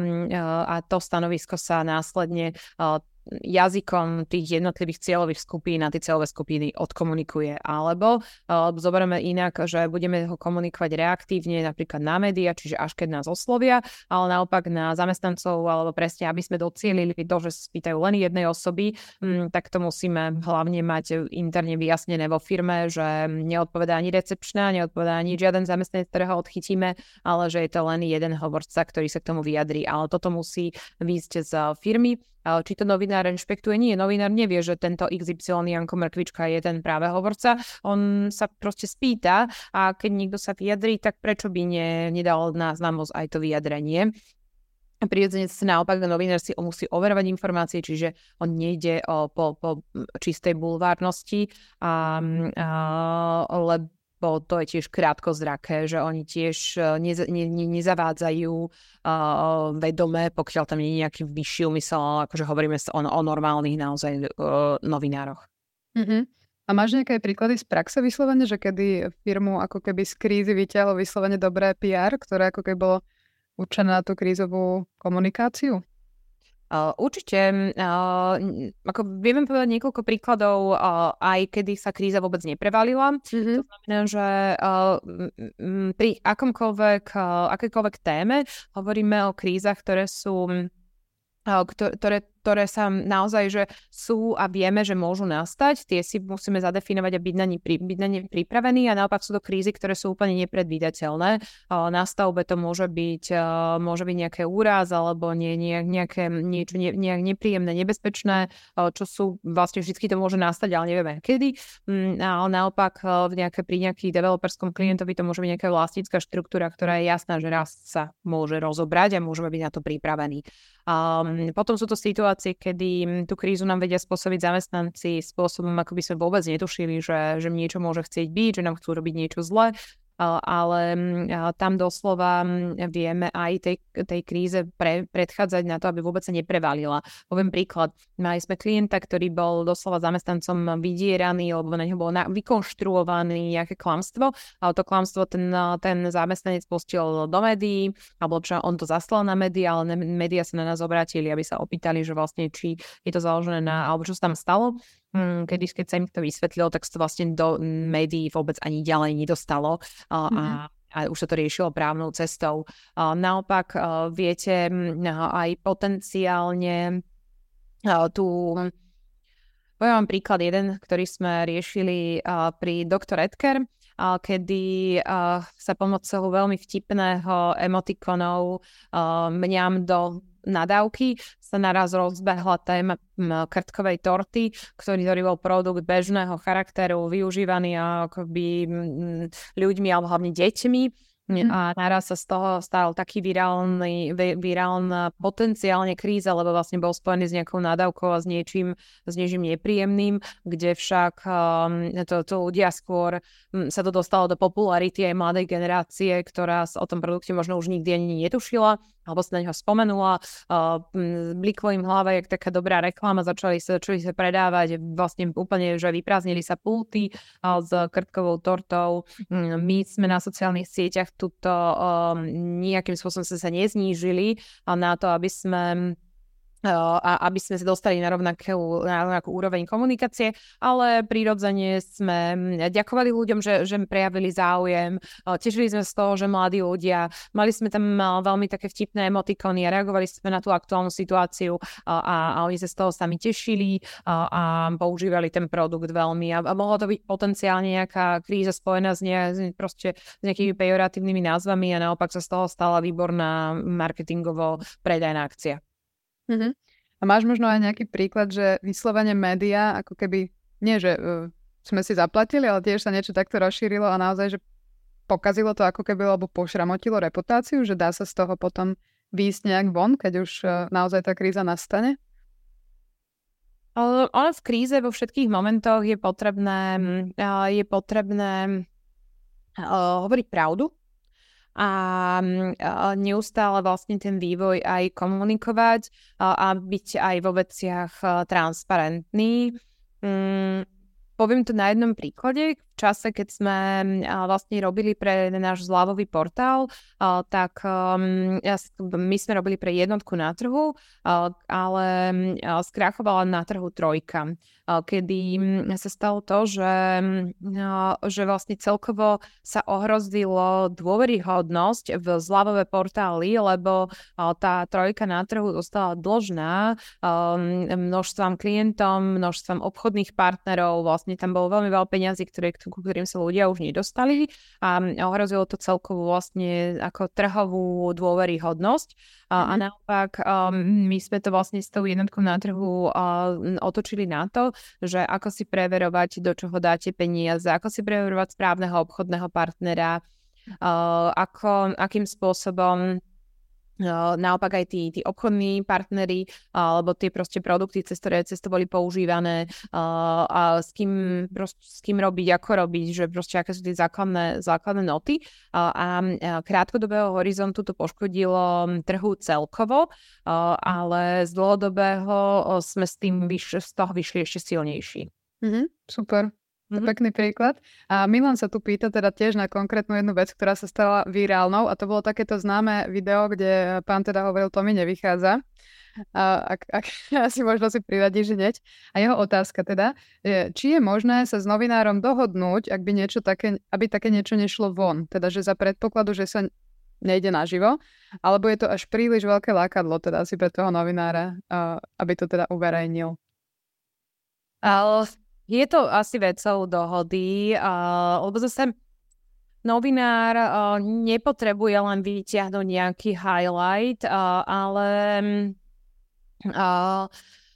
a to stanovisko sa následne jazykom tých jednotlivých cieľových skupín a tie cieľové skupiny odkomunikuje. Alebo uh, zoberieme inak, že budeme ho komunikovať reaktívne napríklad na médiá, čiže až keď nás oslovia, ale naopak na zamestnancov, alebo presne, aby sme docielili to, že spýtajú len jednej osoby, um, tak to musíme hlavne mať interne vyjasnené vo firme, že neodpovedá ani recepčná, neodpovedá ani žiaden zamestnanec, ktorého odchytíme, ale že je to len jeden hovorca, ktorý sa k tomu vyjadrí. Ale toto musí výjsť z firmy či to novinár rešpektuje. Nie, novinár nevie, že tento XY Janko Mrkvička je ten práve hovorca. On sa proste spýta a keď niekto sa vyjadrí, tak prečo by ne, nedal na známosť aj to vyjadrenie. Prirodzene sa naopak novinár si musí overovať informácie, čiže on nejde o, po, po čistej bulvárnosti, a, a, lebo bo to je tiež krátkozraké, že oni tiež e, nez, ne, ne, nezavádzajú uh, vedome, pokiaľ tam nie je nejaký vyšší úmysel, akože hovoríme o, o normálnych naozaj uh, novinároch. Mm-hmm. A máš nejaké príklady z praxe vyslovene, že kedy firmu ako keby z krízy vyťahlo vyslovene dobré PR, ktoré ako keby bolo určené na tú krízovú komunikáciu? Určite, uh, ako vieme povedať niekoľko príkladov, uh, aj kedy sa kríza vôbec neprevalila. Mm-hmm. To znamená, že pri akomkoľvek, akékoľvek téme hovoríme o krízach, ktoré sú ktoré, ktoré sa naozaj že sú a vieme, že môžu nastať, tie si musíme zadefinovať a byť na, pri, byť na ne pripravení a naopak sú to krízy, ktoré sú úplne nepredvídateľné. Na stavbe to môže byť, môže byť nejaké úraz alebo nie, nie, nejaké niečo ne, nejak nepríjemné, nebezpečné, čo sú vlastne vždy to môže nastať, ale nevieme kedy. Mm, ale naopak v nejaké, pri nejaký developerskom klientovi to môže byť nejaká vlastnícka štruktúra, ktorá je jasná, že raz sa môže rozobrať a môžeme byť na to pripravení. Um, potom sú to situácie, kedy mm, tú krízu nám vedia spôsobiť zamestnanci spôsobom, ako by sme vôbec netušili, že, že niečo môže chcieť byť, že nám chcú robiť niečo zlé ale tam doslova vieme aj tej, tej kríze pre, predchádzať na to, aby vôbec sa neprevalila. Poviem príklad. Mali sme klienta, ktorý bol doslova zamestnancom vydieraný, lebo na neho bolo na, vykonštruovaný nejaké klamstvo, ale to klamstvo ten, ten zamestnanec pustil do médií, alebo čo on to zaslal na médiá, ale médiá sa na nás obrátili, aby sa opýtali, že vlastne či je to založené na, alebo čo sa tam stalo mm, kedy keď sa im to vysvetlilo, tak sa to vlastne do médií vôbec ani ďalej nedostalo a, mm-hmm. a a už sa to riešilo právnou cestou. Naopak viete aj potenciálne tu Poviem vám príklad jeden, ktorý sme riešili pri Dr. Edker, kedy sa pomocou veľmi vtipného emotikonov mňam do nadávky sa naraz rozbehla téma krtkovej torty, ktorý, ktorý bol produkt bežného charakteru, využívaný akoby ľuďmi alebo hlavne deťmi Mm. A naraz sa z toho stal taký virálny, virálna potenciálne kríza, lebo vlastne bol spojený s nejakou nadávkou a s niečím, s niečím nepríjemným, kde však um, to, to ľudia skôr um, sa to dostalo do popularity aj mladej generácie, ktorá o tom produkte možno už nikdy ani netušila alebo sa na neho spomenula, bliklo im hlava, jak taká dobrá reklama, začali sa, začali sa predávať, vlastne úplne, že vyprázdnili sa pulty s krtkovou tortou. My sme na sociálnych sieťach tuto nejakým spôsobom sa neznížili na to, aby sme a aby sme sa dostali na rovnakú, na rovnakú úroveň komunikácie, ale prirodzene sme ďakovali ľuďom, že, že prejavili záujem, tešili sme z toho, že mladí ľudia, mali sme tam veľmi také vtipné emotikony a reagovali sme na tú aktuálnu situáciu a, a oni sa z toho sami tešili a, a používali ten produkt veľmi a, a mohlo to byť potenciálne nejaká kríza spojená s, ne, proste s nejakými pejoratívnymi názvami a naopak sa z toho stala výborná marketingovo predajná akcia. Mm-hmm. A máš možno aj nejaký príklad, že vyslovene média, ako keby, nie že uh, sme si zaplatili, ale tiež sa niečo takto rozšírilo a naozaj, že pokazilo to ako keby, alebo pošramotilo reputáciu, že dá sa z toho potom výjsť nejak von, keď už uh, naozaj tá kríza nastane? Ale v kríze vo všetkých momentoch je potrebné, uh, je potrebné hovoriť pravdu, a, neustále vlastne ten vývoj aj komunikovať a byť aj vo veciach transparentný. Mm, poviem to na jednom príklade. V čase, keď sme vlastne robili pre náš zľavový portál, tak my sme robili pre jednotku na trhu, ale skrachovala na trhu trojka kedy mm, sa stalo to, že, mm, že vlastne celkovo sa ohrozilo dôveryhodnosť v zľavové portály, lebo tá trojka na trhu zostala dlžná množstvom klientom, množstvom obchodných partnerov, vlastne tam bolo veľmi veľa peňazí, ktoré, ku ktorým sa ľudia už nedostali a ohrozilo to celkovo vlastne ako trhovú dôveryhodnosť. A, a mhm. naopak um, my sme to vlastne s tou jednotkou na trhu uh, otočili na to, že ako si preverovať, do čoho dáte peniaze, ako si preverovať správneho obchodného partnera, uh, ako, akým spôsobom naopak aj tí, tí obchodní partnery alebo tie proste produkty, cez ktoré cez to boli používané a s kým, proste, s kým robiť, ako robiť, že proste aké sú tie základné, základné noty a krátkodobého horizontu to poškodilo trhu celkovo, ale z dlhodobého sme s tým vyš, z toho vyšli ešte silnejší. Mm-hmm, super. Mm-hmm. Pekný príklad. A Milan sa tu pýta teda tiež na konkrétnu jednu vec, ktorá sa stala virálnou a to bolo takéto známe video, kde pán teda hovoril, to mi nevychádza. A ak, ak asi možno si privadíš hneď. A jeho otázka teda, je, či je možné sa s novinárom dohodnúť, ak by niečo také, aby také niečo nešlo von. Teda, že za predpokladu, že sa nejde naživo, alebo je to až príliš veľké lákadlo teda asi pre toho novinára, aby to teda uverejnil. Ale je to asi vecou dohody, uh, lebo zase novinár uh, nepotrebuje len vyťahnuť nejaký highlight, uh, ale uh,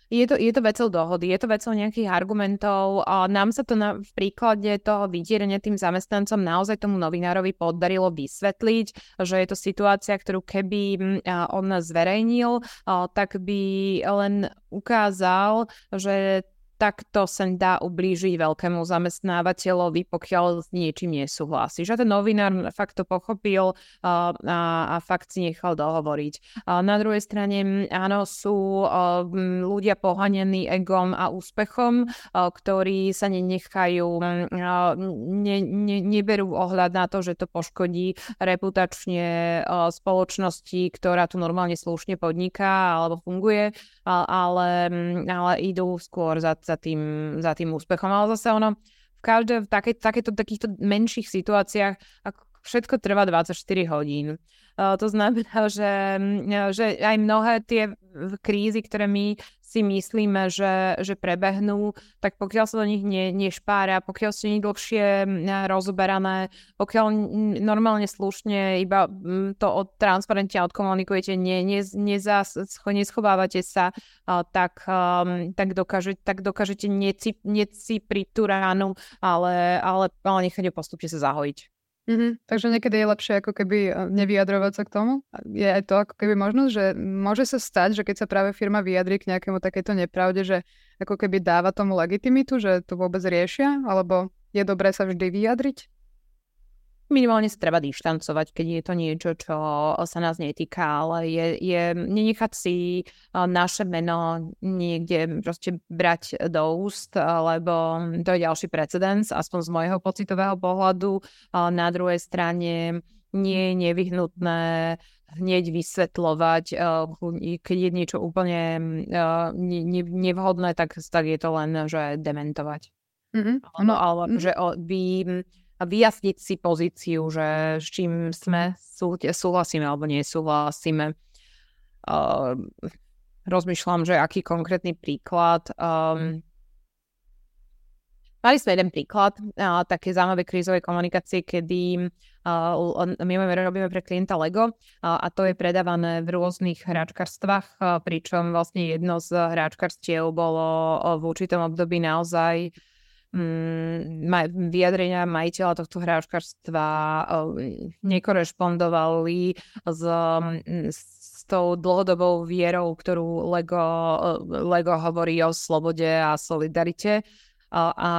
je to, je to vecou dohody, je to vecou nejakých argumentov. A nám sa to na, v príklade toho vydierania tým zamestnancom naozaj tomu novinárovi podarilo vysvetliť, že je to situácia, ktorú keby on zverejnil, tak by len ukázal, že tak to sa dá ublížiť veľkému zamestnávateľovi, pokiaľ s niečím nesúhlasí. Že ten novinár fakt to pochopil a, a, a fakt si nechal dohovoriť. A na druhej strane, áno, sú a, ľudia pohanení egom a úspechom, a, ktorí sa nenechajú, a, ne, ne, neberú ohľad na to, že to poškodí reputačne a, spoločnosti, ktorá tu normálne slušne podniká alebo funguje, a, ale, ale idú skôr za za tým, za tým úspechom. Ale zase ono v každej, v takej, takéto, takýchto menších situáciách ako všetko trvá 24 hodín. To znamená, že, že aj mnohé tie krízy, ktoré my si myslíme, že, že prebehnú, tak pokiaľ sa do nich ne, nešpára, pokiaľ sú nie dlhšie rozoberané, pokiaľ normálne slušne iba to od, transparentne odkomunikujete, ne, ne, nezas, neschovávate sa, tak, tak, dokáže, tak dokážete necipriť tú ránu, ale, ale, ale nechať ju postupne sa zahojiť. Mm-hmm. Takže niekedy je lepšie ako keby e, nevyjadrovať sa k tomu. Je aj to ako keby možnosť, že môže sa stať, že keď sa práve firma vyjadri k nejakému takéto nepravde, že ako keby dáva tomu legitimitu, že to vôbec riešia, alebo je dobré sa vždy vyjadriť? Minimálne sa treba dištancovať, keď je to niečo, čo sa nás netýka, ale je, je nenechať si naše meno niekde proste brať do úst, lebo to je ďalší precedens, aspoň z môjho pocitového pohľadu. Na druhej strane nie je nevyhnutné hneď vysvetľovať, keď je niečo úplne nevhodné, tak, tak je to len, že dementovať. Mm-hmm. No, ale mm-hmm. že by a vyjasniť si pozíciu, že s čím sme sú, súhlasíme alebo nesúhlasíme. Uh, rozmýšľam, že aký konkrétny príklad. Um, mali sme jeden príklad uh, také zaujímavé krízovej komunikácie, kedy uh, my robíme pre klienta Lego uh, a to je predávané v rôznych hráčkarstvách, uh, pričom vlastne jedno z hráčkarstiev bolo v určitom období naozaj mm, vyjadrenia majiteľa tohto hráčkarstva nekorešpondovali s, s tou dlhodobou vierou, ktorú Lego, Lego hovorí o slobode a solidarite. A, a,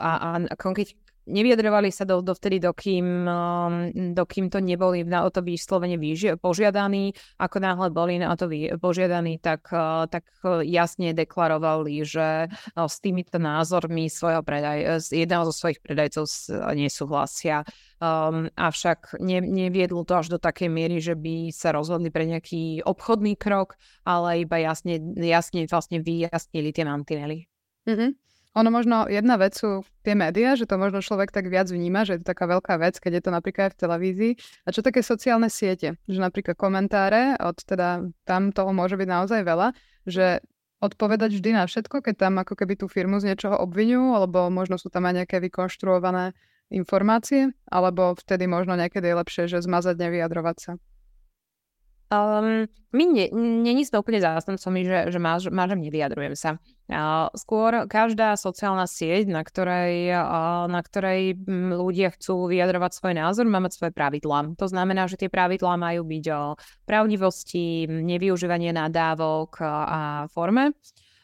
a, a konkrétne nevyjadrovali sa do, dovtedy, dokým, um, dokým to neboli na to vyslovene požiadaní. Ako náhle boli na to požiadaní, tak, uh, tak jasne deklarovali, že uh, s týmito názormi svojho predaj- jedného zo svojich predajcov nesúhlasia. Um, avšak ne, neviedlo to až do takej miery, že by sa rozhodli pre nejaký obchodný krok, ale iba jasne, jasne vlastne vyjasnili tie mantinely. Mm-hmm. Ono možno, jedna vec sú tie médiá, že to možno človek tak viac vníma, že je to taká veľká vec, keď je to napríklad aj v televízii. A čo také sociálne siete, že napríklad komentáre, od teda tam toho môže byť naozaj veľa, že odpovedať vždy na všetko, keď tam ako keby tú firmu z niečoho obvinujú, alebo možno sú tam aj nejaké vykonštruované informácie, alebo vtedy možno niekedy je lepšie, že zmazať, nevyjadrovať sa. Um, my není sme úplne zástancami, že, že máž, nevyjadrujem sa. Uh, skôr každá sociálna sieť, na ktorej, uh, na ktorej ľudia chcú vyjadrovať svoj názor, má mať svoje pravidlá. To znamená, že tie pravidlá majú byť o pravdivosti, nevyužívanie nadávok a forme.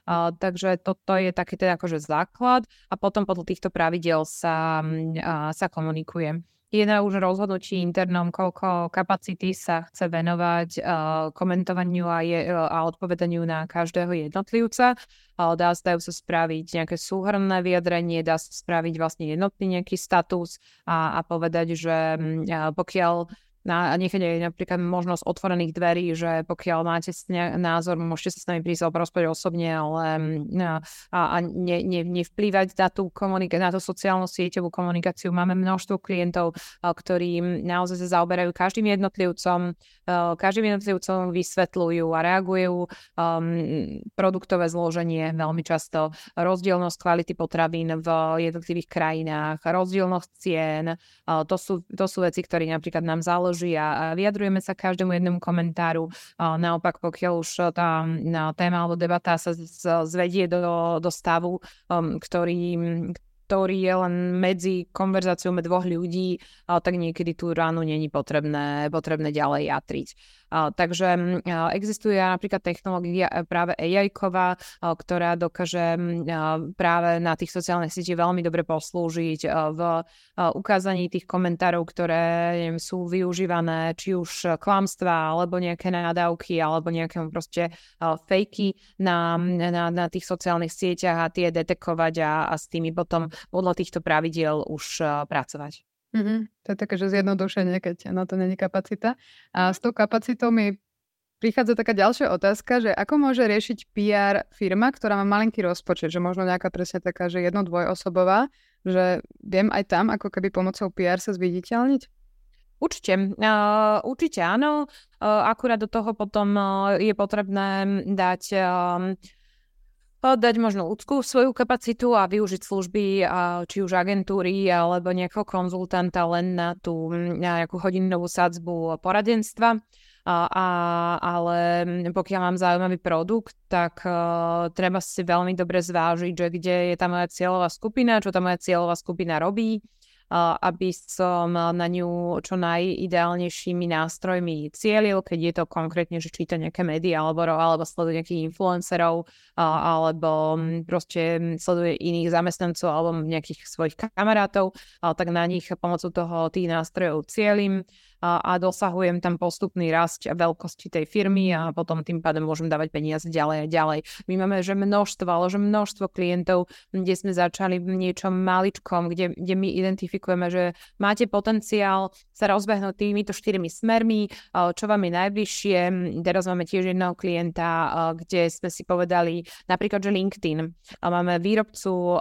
Uh, takže toto je taký teda akože základ a potom podľa týchto pravidel sa, uh, sa komunikuje je na už rozhodnutí internom, koľko kapacity sa chce venovať uh, komentovaniu a, je, uh, a odpovedaniu na každého jednotlivca. Dá, dajú sa spraviť nejaké súhrnné vyjadrenie, dá sa spraviť vlastne jednotný nejaký status a, a povedať, že uh, pokiaľ na, nechať aj napríklad možnosť otvorených dverí, že pokiaľ máte názor, môžete sa s nami prísť porozprávať osobne, ale a, a ne, ne, nevplývať na tú, komunika- na tú sociálnu sieťovú komunikáciu. Máme množstvo klientov, ktorí naozaj sa zaoberajú každým jednotlivcom, každým jednotlivcom vysvetľujú a reagujú um, produktové zloženie veľmi často, rozdielnosť kvality potravín v jednotlivých krajinách, rozdielnosť cien. To sú, to sú veci, ktoré napríklad nám záleží záloží a vyjadrujeme sa každému jednému komentáru. Naopak, pokiaľ už tá téma alebo debata sa zvedie do, do stavu, um, ktorý, ktorý je len medzi konverzáciou dvoch ľudí, tak niekedy tú ránu není potrebné, potrebné ďalej jatriť. Takže existuje napríklad technológia e, práve ai ktorá dokáže práve na tých sociálnych sieťach veľmi dobre poslúžiť v ukázaní tých komentárov, ktoré neviem, sú využívané, či už klamstva, alebo nejaké nadávky, alebo nejaké proste fejky na, na, na tých sociálnych sieťach a tie detekovať a, a s tými potom podľa týchto pravidiel už pracovať. Mm-hmm. To je také, že zjednodušenie, keď na to není kapacita. A s tou kapacitou my prichádza taká ďalšia otázka, že ako môže riešiť PR firma, ktorá má malinký rozpočet, že možno nejaká presne taká, že jedno dvojosobová, že viem aj tam ako keby pomocou PR sa zviditeľniť? Určite, uh, určite áno. Uh, akurát do toho potom uh, je potrebné dať dať možno ľudskú svoju kapacitu a využiť služby či už agentúry alebo nejakého konzultanta len na tú nejakú hodinovú sadzbu poradenstva. A, a, ale pokiaľ mám zaujímavý produkt, tak uh, treba si veľmi dobre zvážiť, že kde je tá moja cieľová skupina, čo tá moja cieľová skupina robí aby som na ňu čo najideálnejšími nástrojmi cielil, keď je to konkrétne, že číta nejaké médiá alebo, alebo sleduje nejakých influencerov alebo proste sleduje iných zamestnancov alebo nejakých svojich kamarátov, tak na nich pomocou toho tých nástrojov cieľim a, a dosahujem tam postupný rast veľkosti tej firmy a potom tým pádom môžem dávať peniaze ďalej a ďalej. My máme že množstvo, ale že množstvo klientov, kde sme začali v niečom maličkom, kde, kde my identifikujeme, že máte potenciál sa rozbehnúť týmito štyrmi smermi, čo vám je najbližšie. Teraz máme tiež jedného klienta, kde sme si povedali napríklad, že LinkedIn. Máme výrobcu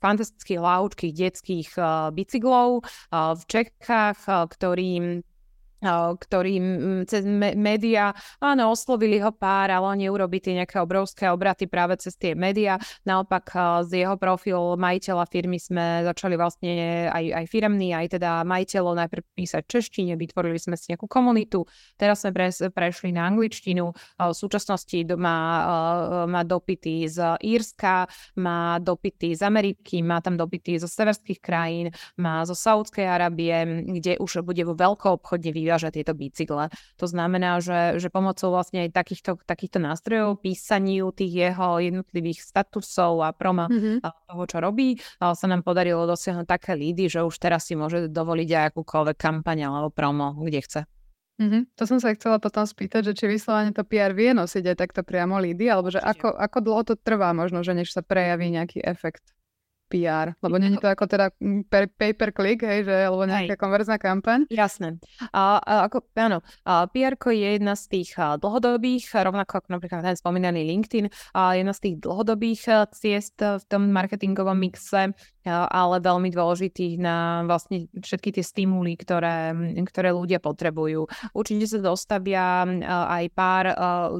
fantastických laučkých detských bicyklov v Čechách, ktorým ktorý cez médiá, áno, oslovili ho pár, ale oni urobí tie nejaké obrovské obraty práve cez tie médiá. Naopak z jeho profil majiteľa firmy sme začali vlastne aj, aj firmný, aj teda majiteľov najprv písať češtine, vytvorili sme si nejakú komunitu, teraz sme pre, prešli na angličtinu, v súčasnosti má, má dopity z Írska, má dopity z Ameriky, má tam dopity zo severských krajín, má zo Saudskej Arábie, kde už bude vo veľkou obchodne vyvíjať vyváža tieto bicykle. To znamená, že, že pomocou vlastne aj takýchto, takýchto nástrojov, písaniu tých jeho jednotlivých statusov a proma mm-hmm. toho, čo robí, sa nám podarilo dosiahnuť také lídy, že už teraz si môže dovoliť aj akúkoľvek kampaň alebo promo, kde chce. Mm-hmm. To som sa chcela potom spýtať, že či vyslovene to PR vie nosiť aj takto priamo lídy, alebo že ako, ako dlho to trvá možno, že než sa prejaví nejaký efekt? PR, lebo nie je to ako teda mm, pay per click, hej, že, alebo nejaká hej. konverzná kampaň. Jasné. A, a ako, áno, a PR je jedna z tých dlhodobých, rovnako ako napríklad ten spomínaný LinkedIn, a jedna z tých dlhodobých ciest v tom marketingovom mixe, ale veľmi dôležitých na vlastne všetky tie stimuly, ktoré, ktoré ľudia potrebujú. Určite sa dostavia aj pár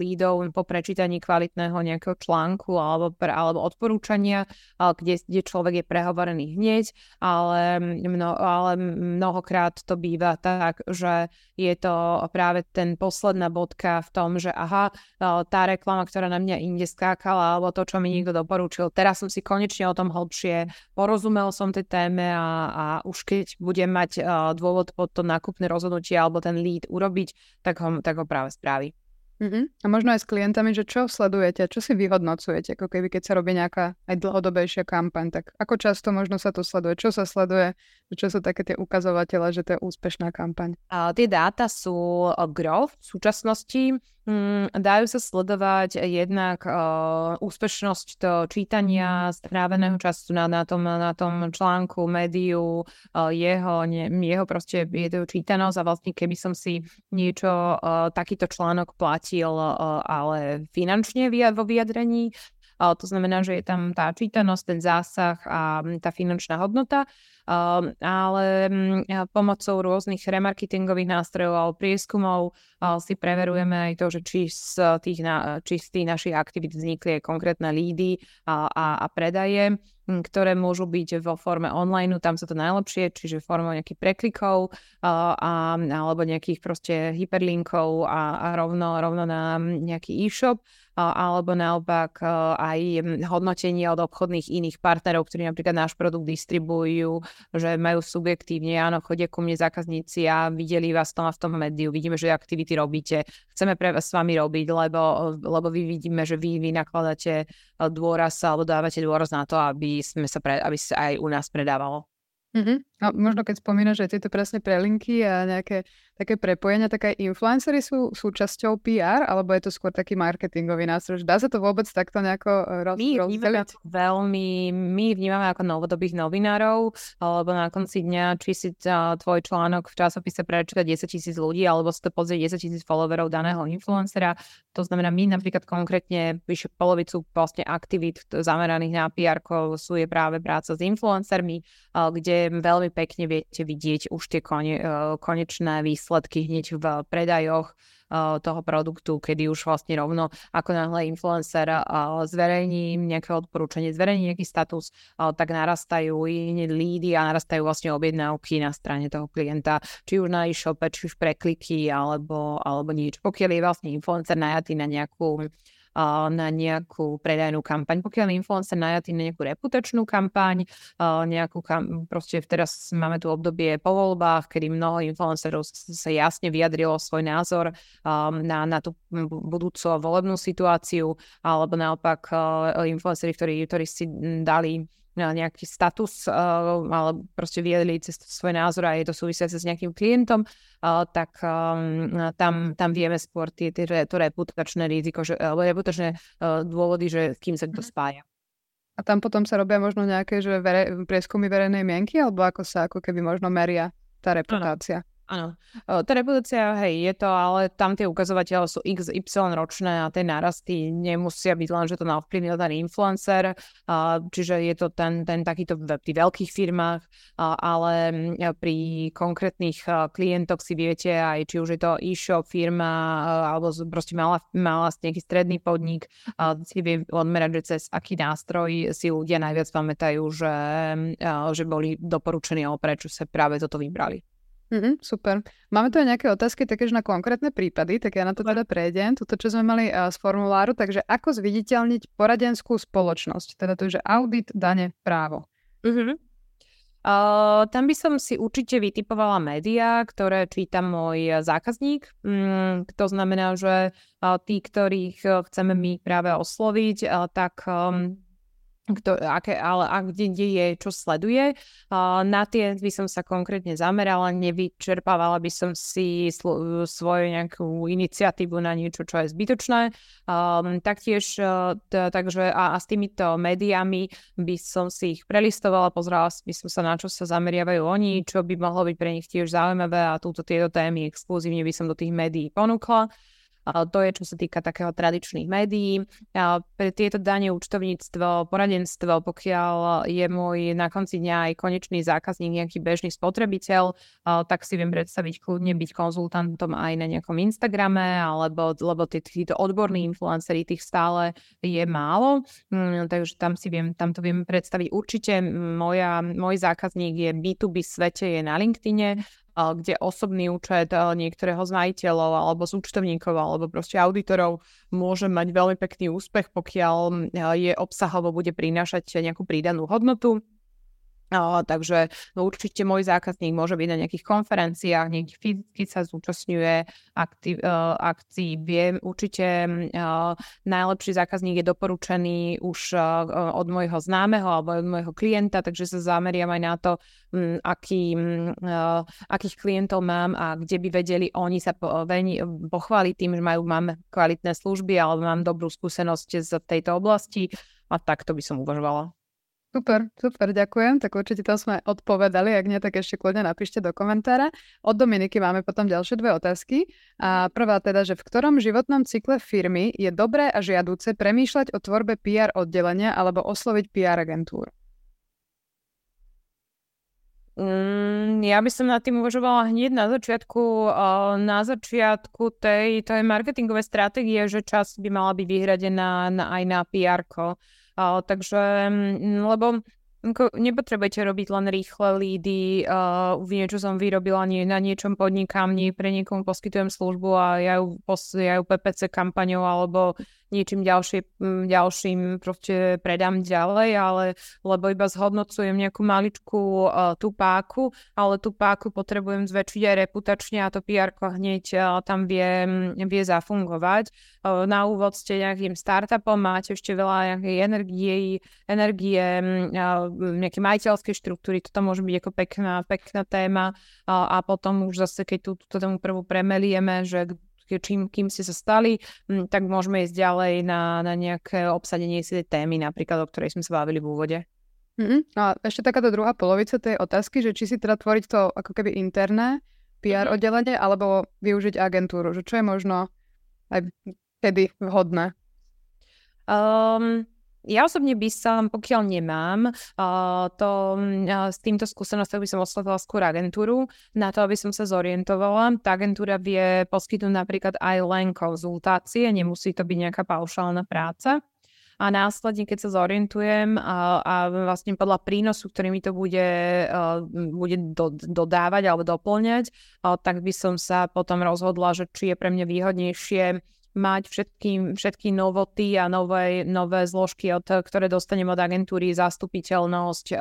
lídov po prečítaní kvalitného nejakého článku alebo, alebo odporúčania, kde, kde človek je prehovorený hneď, ale, mno, ale mnohokrát to býva tak, že je to práve ten posledná bodka v tom, že aha, tá reklama, ktorá na mňa inde skákala, alebo to, čo mi niekto doporučil, teraz som si konečne o tom hlbšie porozumel som tej téme a, a už keď budem mať dôvod pod to nákupné rozhodnutie alebo ten lead urobiť, tak ho, tak ho práve spraví. Uh-huh. A možno aj s klientami, že čo sledujete, čo si vyhodnocujete, ako keby keď sa robí nejaká aj dlhodobejšia kampaň, tak ako často možno sa to sleduje, čo sa sleduje, čo sú také tie ukazovatele, že to je úspešná kampaň. A tie dáta sú growth v súčasnosti, dajú sa sledovať jednak uh, úspešnosť to čítania, stráveného času na, na, tom, na tom článku, médiu, uh, jeho, ne, jeho proste jeho čítanosť a vlastne keby som si niečo, uh, takýto článok platil, uh, ale finančne vo vyjadrení, to znamená, že je tam tá čítanosť, ten zásah a tá finančná hodnota ale um, pomocou rôznych remarketingových nástrojov alebo prieskumov si preverujeme aj to, že či z tých, na, či z tých našich aktivít vznikli konkrétne lídy a, a, a predaje ktoré môžu byť vo forme online, tam sa to najlepšie, čiže formou nejakých preklikov uh, a, alebo nejakých proste hyperlinkov a, a rovno, rovno na nejaký e-shop alebo naopak aj hodnotenie od obchodných iných partnerov, ktorí napríklad náš produkt distribujú, že majú subjektívne, áno, chodia ku mne zákazníci a videli vás tom a v tom médiu, vidíme, že aktivity robíte, chceme pre vás s vami robiť, lebo, lebo vy vidíme, že vy, vy nakladáte dôraz alebo dávate dôraz na to, aby, sme sa pre, aby sa aj u nás predávalo. Mm-hmm. No, možno keď spomínaš, že tieto presne prelinky a nejaké také prepojenia, tak aj influencery sú súčasťou PR, alebo je to skôr taký marketingový nástroj? Dá sa to vôbec takto nejako e, roz, my rozdeliť? Veľmi, my vnímame ako novodobých novinárov, alebo na konci dňa, či si tvoj článok v časopise prečíta 10 tisíc ľudí, alebo si to pozrie 10 tisíc followerov daného influencera. To znamená, my napríklad konkrétne vyše polovicu vlastne aktivít zameraných na PR sú je práve práca s influencermi, kde veľmi pekne viete vidieť už tie e, konečné výsledky hneď v predajoch e, toho produktu, kedy už vlastne rovno ako náhle influencer e, zverejní nejaké odporúčanie, zverejní nejaký status, tak narastajú lídy a narastajú vlastne objednávky na strane toho klienta, či už na e-shope, či už prekliky alebo, alebo nič. Pokiaľ je vlastne influencer najatý na nejakú na nejakú predajnú kampaň. Pokiaľ influencer najatý na nejakú reputačnú kampaň, nejakú kam, proste teraz máme tu obdobie po voľbách, kedy mnoho influencerov sa jasne vyjadrilo svoj názor na, na tú budúcu volebnú situáciu, alebo naopak influenceri, ktorí, ktorí si dali nejaký status, uh, ale proste viedli cez svoj názor a je to súvisiace s nejakým klientom, uh, tak um, tam, tam vieme skôr tie, tie, to reputačné riziko, že, alebo reputačné uh, dôvody, že s kým sa to mhm. spája. A tam potom sa robia možno nejaké že vere, prieskumy verejnej mienky, alebo ako sa ako keby možno meria tá reputácia? Ano. Áno, tá reputácia, hej, je to, ale tam tie ukazovateľe sú x, y ročné a tie narasty nemusia byť len, že to ovplyvnil ten influencer, čiže je to ten, ten takýto v tých veľkých firmách, ale pri konkrétnych klientoch si viete aj, či už je to e-shop, firma, alebo proste mala, mala nejaký stredný podnik, si vie odmerať, že cez aký nástroj si ľudia najviac pamätajú, že, že boli doporučení, ale prečo sa práve toto vybrali. Mm-hmm, super. Máme tu aj nejaké otázky takéž na konkrétne prípady, tak ja na to teda prejdem. Toto, čo sme mali uh, z formuláru, takže ako zviditeľniť poradenskú spoločnosť, teda to je, že audit, dane, právo. Mm-hmm. Uh, tam by som si určite vytipovala médiá, ktoré číta môj zákazník. Mm, to znamená, že uh, tí, ktorých chceme my práve osloviť, uh, tak um, kto, aké, ale a kde, kde je, čo sleduje. Uh, na tie by som sa konkrétne zamerala, nevyčerpávala by som si sl- svoju nejakú iniciatívu na niečo, čo je zbytočné. Um, taktiež, uh, t- takže a, a s týmito médiami by som si ich prelistovala, pozerala by som sa, na čo sa zameriavajú oni, čo by mohlo byť pre nich tiež zaujímavé a túto tieto témy exkluzívne by som do tých médií ponúkla. To je, čo sa týka takého tradičných médií. Pre tieto dane účtovníctvo, poradenstvo, pokiaľ je môj na konci dňa aj konečný zákazník, nejaký bežný spotrebiteľ, tak si viem predstaviť kľudne byť konzultantom aj na nejakom Instagrame, alebo lebo tí, títo odborní influenceri, tých stále je málo, mm, takže tam si viem, tam to viem predstaviť. Určite moja, môj zákazník je B2B svete, je na LinkedIne, kde osobný účet niektorého z majiteľov alebo z účtovníkov alebo proste auditorov môže mať veľmi pekný úspech, pokiaľ je obsahovo bude prinášať nejakú prídanú hodnotu Uh, takže no, určite môj zákazník môže byť na nejakých konferenciách, niekde fyzicky sa zúčastňuje aktiv, uh, akcií. Viem, určite uh, najlepší zákazník je doporučený už uh, od môjho známeho alebo od môjho klienta, takže sa zameriam aj na to, um, aký, uh, akých klientov mám a kde by vedeli oni sa po, veni, pochváliť tým, že majú, mám kvalitné služby alebo mám dobrú skúsenosť z tejto oblasti a takto by som uvažovala. Super, super, ďakujem. Tak určite to sme odpovedali, ak nie, tak ešte kľudne napíšte do komentára. Od Dominiky máme potom ďalšie dve otázky. A prvá teda, že v ktorom životnom cykle firmy je dobré a žiadúce premýšľať o tvorbe PR oddelenia alebo osloviť PR agentúr? Mm, ja by som nad tým uvažovala hneď na začiatku, na začiatku tej, tej marketingovej stratégie, že čas by mala byť vyhradená aj na PR-ko Takže, mm, lebo nepotrebujete robiť len rýchle lídy, uh, niečo som vyrobila, nie, na niečom podnikám, nie pre niekomu poskytujem službu a ja ju, pos, ja ju PPC kampaňou alebo niečím ďalšie, ďalším proste predám ďalej, ale lebo iba zhodnocujem nejakú maličkú uh, tú páku, ale tú páku potrebujem zväčšiť aj reputačne a to PR hneď uh, tam vie, vie zafungovať. Uh, na úvod ste nejakým startupom, máte ešte veľa nejakej energie, energie uh, nejaké majiteľské štruktúry, toto môže byť ako pekná, pekná téma uh, a potom už zase, keď tú, tú tému prvú premelieme, že čím, kým ste sa stali, tak môžeme ísť ďalej na, na nejaké obsadenie si témy, napríklad, o ktorej sme sa bavili v úvode. Mm-hmm. A ešte takáto druhá polovica tej otázky, že či si teda tvoriť to ako keby interné PR mm-hmm. oddelenie, alebo využiť agentúru, že čo je možno aj kedy vhodné? Um, ja osobne by som, pokiaľ nemám to, s týmto skúsenosťou by som oslovila skôr agentúru na to, aby som sa zorientovala. Tá agentúra vie poskytnúť napríklad aj len konzultácie, nemusí to byť nejaká paušálna práca. A následne, keď sa zorientujem a, a vlastne podľa prínosu, ktorý mi to bude, uh, bude do, dodávať alebo doplňať, uh, tak by som sa potom rozhodla, že či je pre mňa výhodnejšie mať všetky, všetky novoty a nové, nové zložky, od, ktoré dostanem od agentúry, zastupiteľnosť,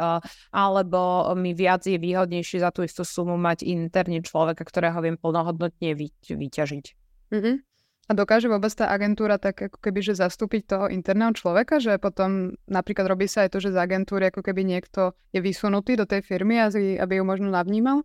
alebo mi viac je výhodnejšie za tú istú sumu mať interne človeka, ktorého viem plnohodnotne vy, vyťažiť. Mm-hmm. A dokáže vôbec tá agentúra tak ako keby, že zastúpiť toho interného človeka, že potom napríklad robí sa aj to, že z agentúry ako keby niekto je vysunutý do tej firmy, aby ju možno navnímal?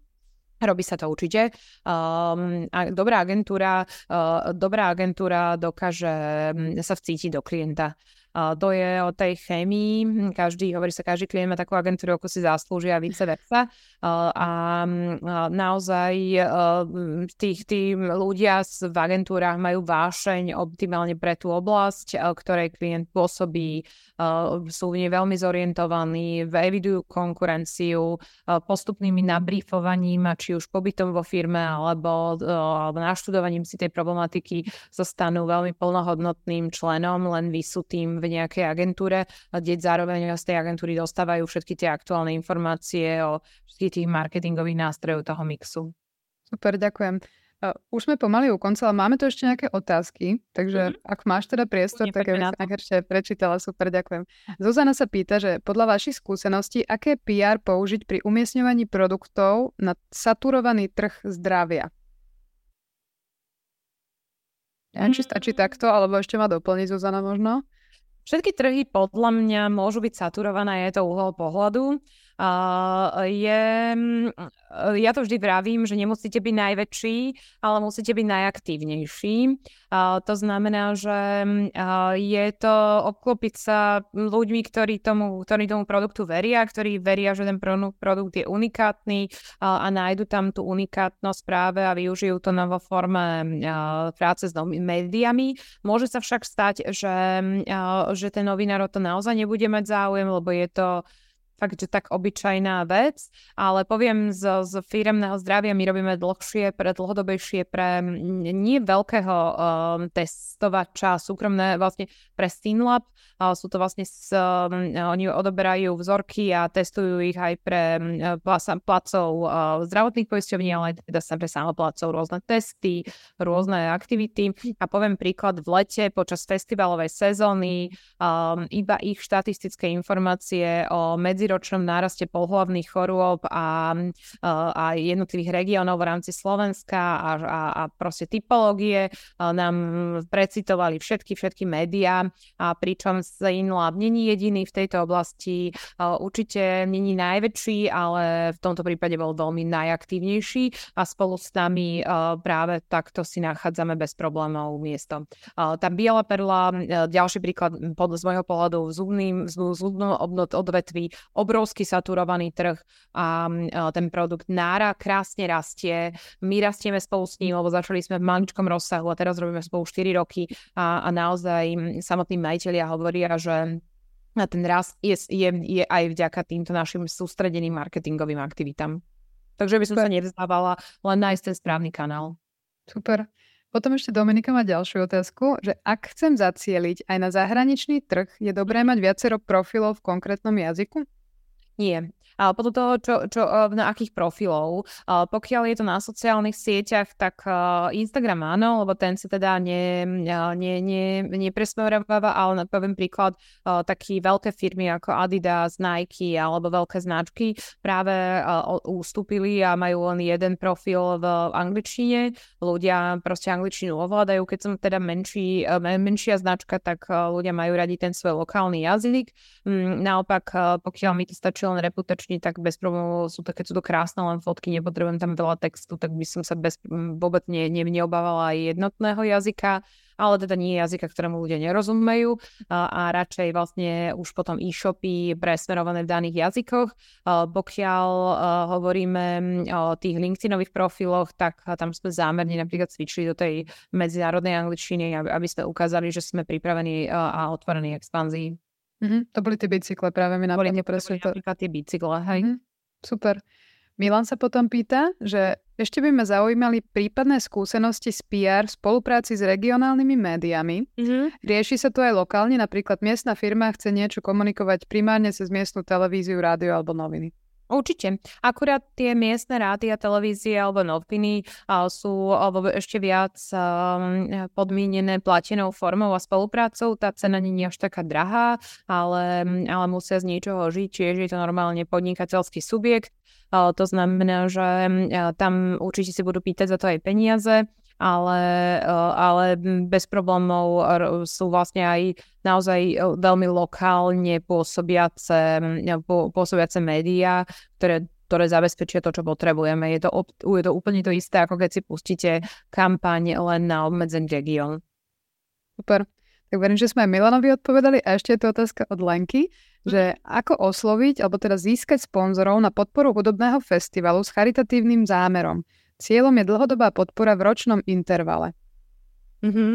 Robí sa to určite. Um, a dobrá agentúra, uh, dobrá agentúra dokáže mm, sa vcítiť do klienta. To je o tej chémii. Každý, hovorí sa, každý klient má takú agentúru, ako si zaslúži a vice versa. A naozaj uh, tých, tí ľudia v agentúrach majú vášeň optimálne pre tú oblasť, uh, ktorej klient pôsobí uh, sú v nej veľmi zorientovaní, evidujú konkurenciu postupnými nabrífovaním, či už pobytom vo firme alebo, alebo naštudovaním si tej problematiky sa stanú veľmi plnohodnotným členom, len vysutým v nejakej agentúre, kde zároveň z tej agentúry dostávajú všetky tie aktuálne informácie o všetkých tých marketingových nástrojov toho mixu. Super, ďakujem. Už sme pomaly u konca, ale máme tu ešte nejaké otázky, takže mm-hmm. ak máš teda priestor, tak ja by ešte prečítala. Super, ďakujem. Zuzana sa pýta, že podľa vašich skúseností, aké PR použiť pri umiestňovaní produktov na saturovaný trh zdravia? Ja, či stačí mm. takto, alebo ešte ma doplniť Zuzana možno? Všetky trhy podľa mňa môžu byť saturované, je to uhol pohľadu. Je, mm, ja to vždy vravím, že nemusíte byť najväčší, ale musíte byť najaktívnejší. To znamená, že uh, je to obklopiť sa ľuďmi, ktorí tomu, ktorí tomu produktu veria, ktorí veria, že ten produkt je unikátny a nájdu tam tú unikátnosť práve a využijú to vo forme uh, práce s médiami. Môže sa však stať, že, že ten novinár o to naozaj nebude mať záujem, lebo je to fakt, že tak obyčajná vec, ale poviem z, z firemného zdravia my robíme dlhšie, pre dlhodobejšie pre nie veľkého um, testovača, súkromné vlastne pre Stinlab, uh, sú to vlastne, s, um, oni odoberajú vzorky a testujú ich aj pre um, placov uh, zdravotných poisťovní, ale aj teda sa pre samoplacov rôzne testy, rôzne aktivity. A poviem príklad v lete počas festivalovej sezóny um, iba ich štatistické informácie o medzi medziročnom náraste pohlavných chorôb a, a jednotlivých regiónov v rámci Slovenska a, a, a proste typológie nám precitovali všetky, všetky médiá a pričom Zainlab není jediný v tejto oblasti, určite není najväčší, ale v tomto prípade bol veľmi najaktívnejší a spolu s nami práve takto si nachádzame bez problémov miesto. Tá biela perla, ďalší príklad pod, z môjho pohľadu v zubným, zubnom odvetví obrovský saturovaný trh a ten produkt nára krásne rastie. My rastieme spolu s ním, lebo začali sme v maličkom rozsahu a teraz robíme spolu 4 roky a, a naozaj samotní majiteľia hovoria, že a ten rast je, je, je aj vďaka týmto našim sústredeným marketingovým aktivitám. Takže by som Super. sa nevzdávala, len nájsť ten správny kanál. Super. Potom ešte Dominika má ďalšiu otázku, že ak chcem zacieliť aj na zahraničný trh, je dobré mať viacero profilov v konkrétnom jazyku? Nie. Podľa toho, čo, čo, na akých profilov. Pokiaľ je to na sociálnych sieťach, tak Instagram áno, lebo ten sa teda ne, ne, ne, nepresmerováva, ale poviem príklad, taký veľké firmy ako Adidas, Nike alebo veľké značky práve ustúpili a majú len jeden profil v angličtine. Ľudia proste angličtinu ovládajú. Keď som teda menší, menšia značka, tak ľudia majú radi ten svoj lokálny jazyk. Mm, naopak, pokiaľ mi to stačí len reputačne, tak bez problémov sú to, keď sú to krásne len fotky, nepotrebujem tam veľa textu, tak by som sa bez, vôbec ne, ne, neobávala aj jednotného jazyka ale teda nie jazyka, ktorému ľudia nerozumejú a, a radšej vlastne už potom e-shopy presmerované v daných jazykoch. Pokiaľ hovoríme o tých LinkedInových profiloch, tak tam sme zámerne napríklad cvičili do tej medzinárodnej angličtiny, aby, aby sme ukázali, že sme pripravení a, a otvorení expanzii. Mm-hmm. To boli tie bicykle, práve mi napadlo presne to. Napríklad tie bicykle, hej. Mm-hmm. Super. Milan sa potom pýta, že ešte by ma zaujímali prípadné skúsenosti z PR v spolupráci s regionálnymi médiami. Mm-hmm. Rieši sa to aj lokálne, napríklad miestna firma chce niečo komunikovať primárne cez miestnu televíziu, rádio alebo noviny. Určite. Akurát tie miestne rády a televízie alebo noviny sú alebo ešte viac um, podmienené platenou formou a spoluprácou. Tá cena nie je až taká drahá, ale, ale musia z niečoho žiť, čiže je to normálne podnikateľský subjekt. To znamená, že tam určite si budú pýtať za to aj peniaze, ale, ale bez problémov sú vlastne aj naozaj veľmi lokálne pôsobiace, pôsobiace médiá, ktoré ktoré zabezpečia to, čo potrebujeme. Je to, je to úplne to isté, ako keď si pustíte kampaň len na obmedzený región. Super. Tak verím, že sme aj Milanovi odpovedali. A ešte je to otázka od Lenky že ako osloviť alebo teda získať sponzorov na podporu hudobného festivalu s charitatívnym zámerom. Cieľom je dlhodobá podpora v ročnom intervale. Mm-hmm.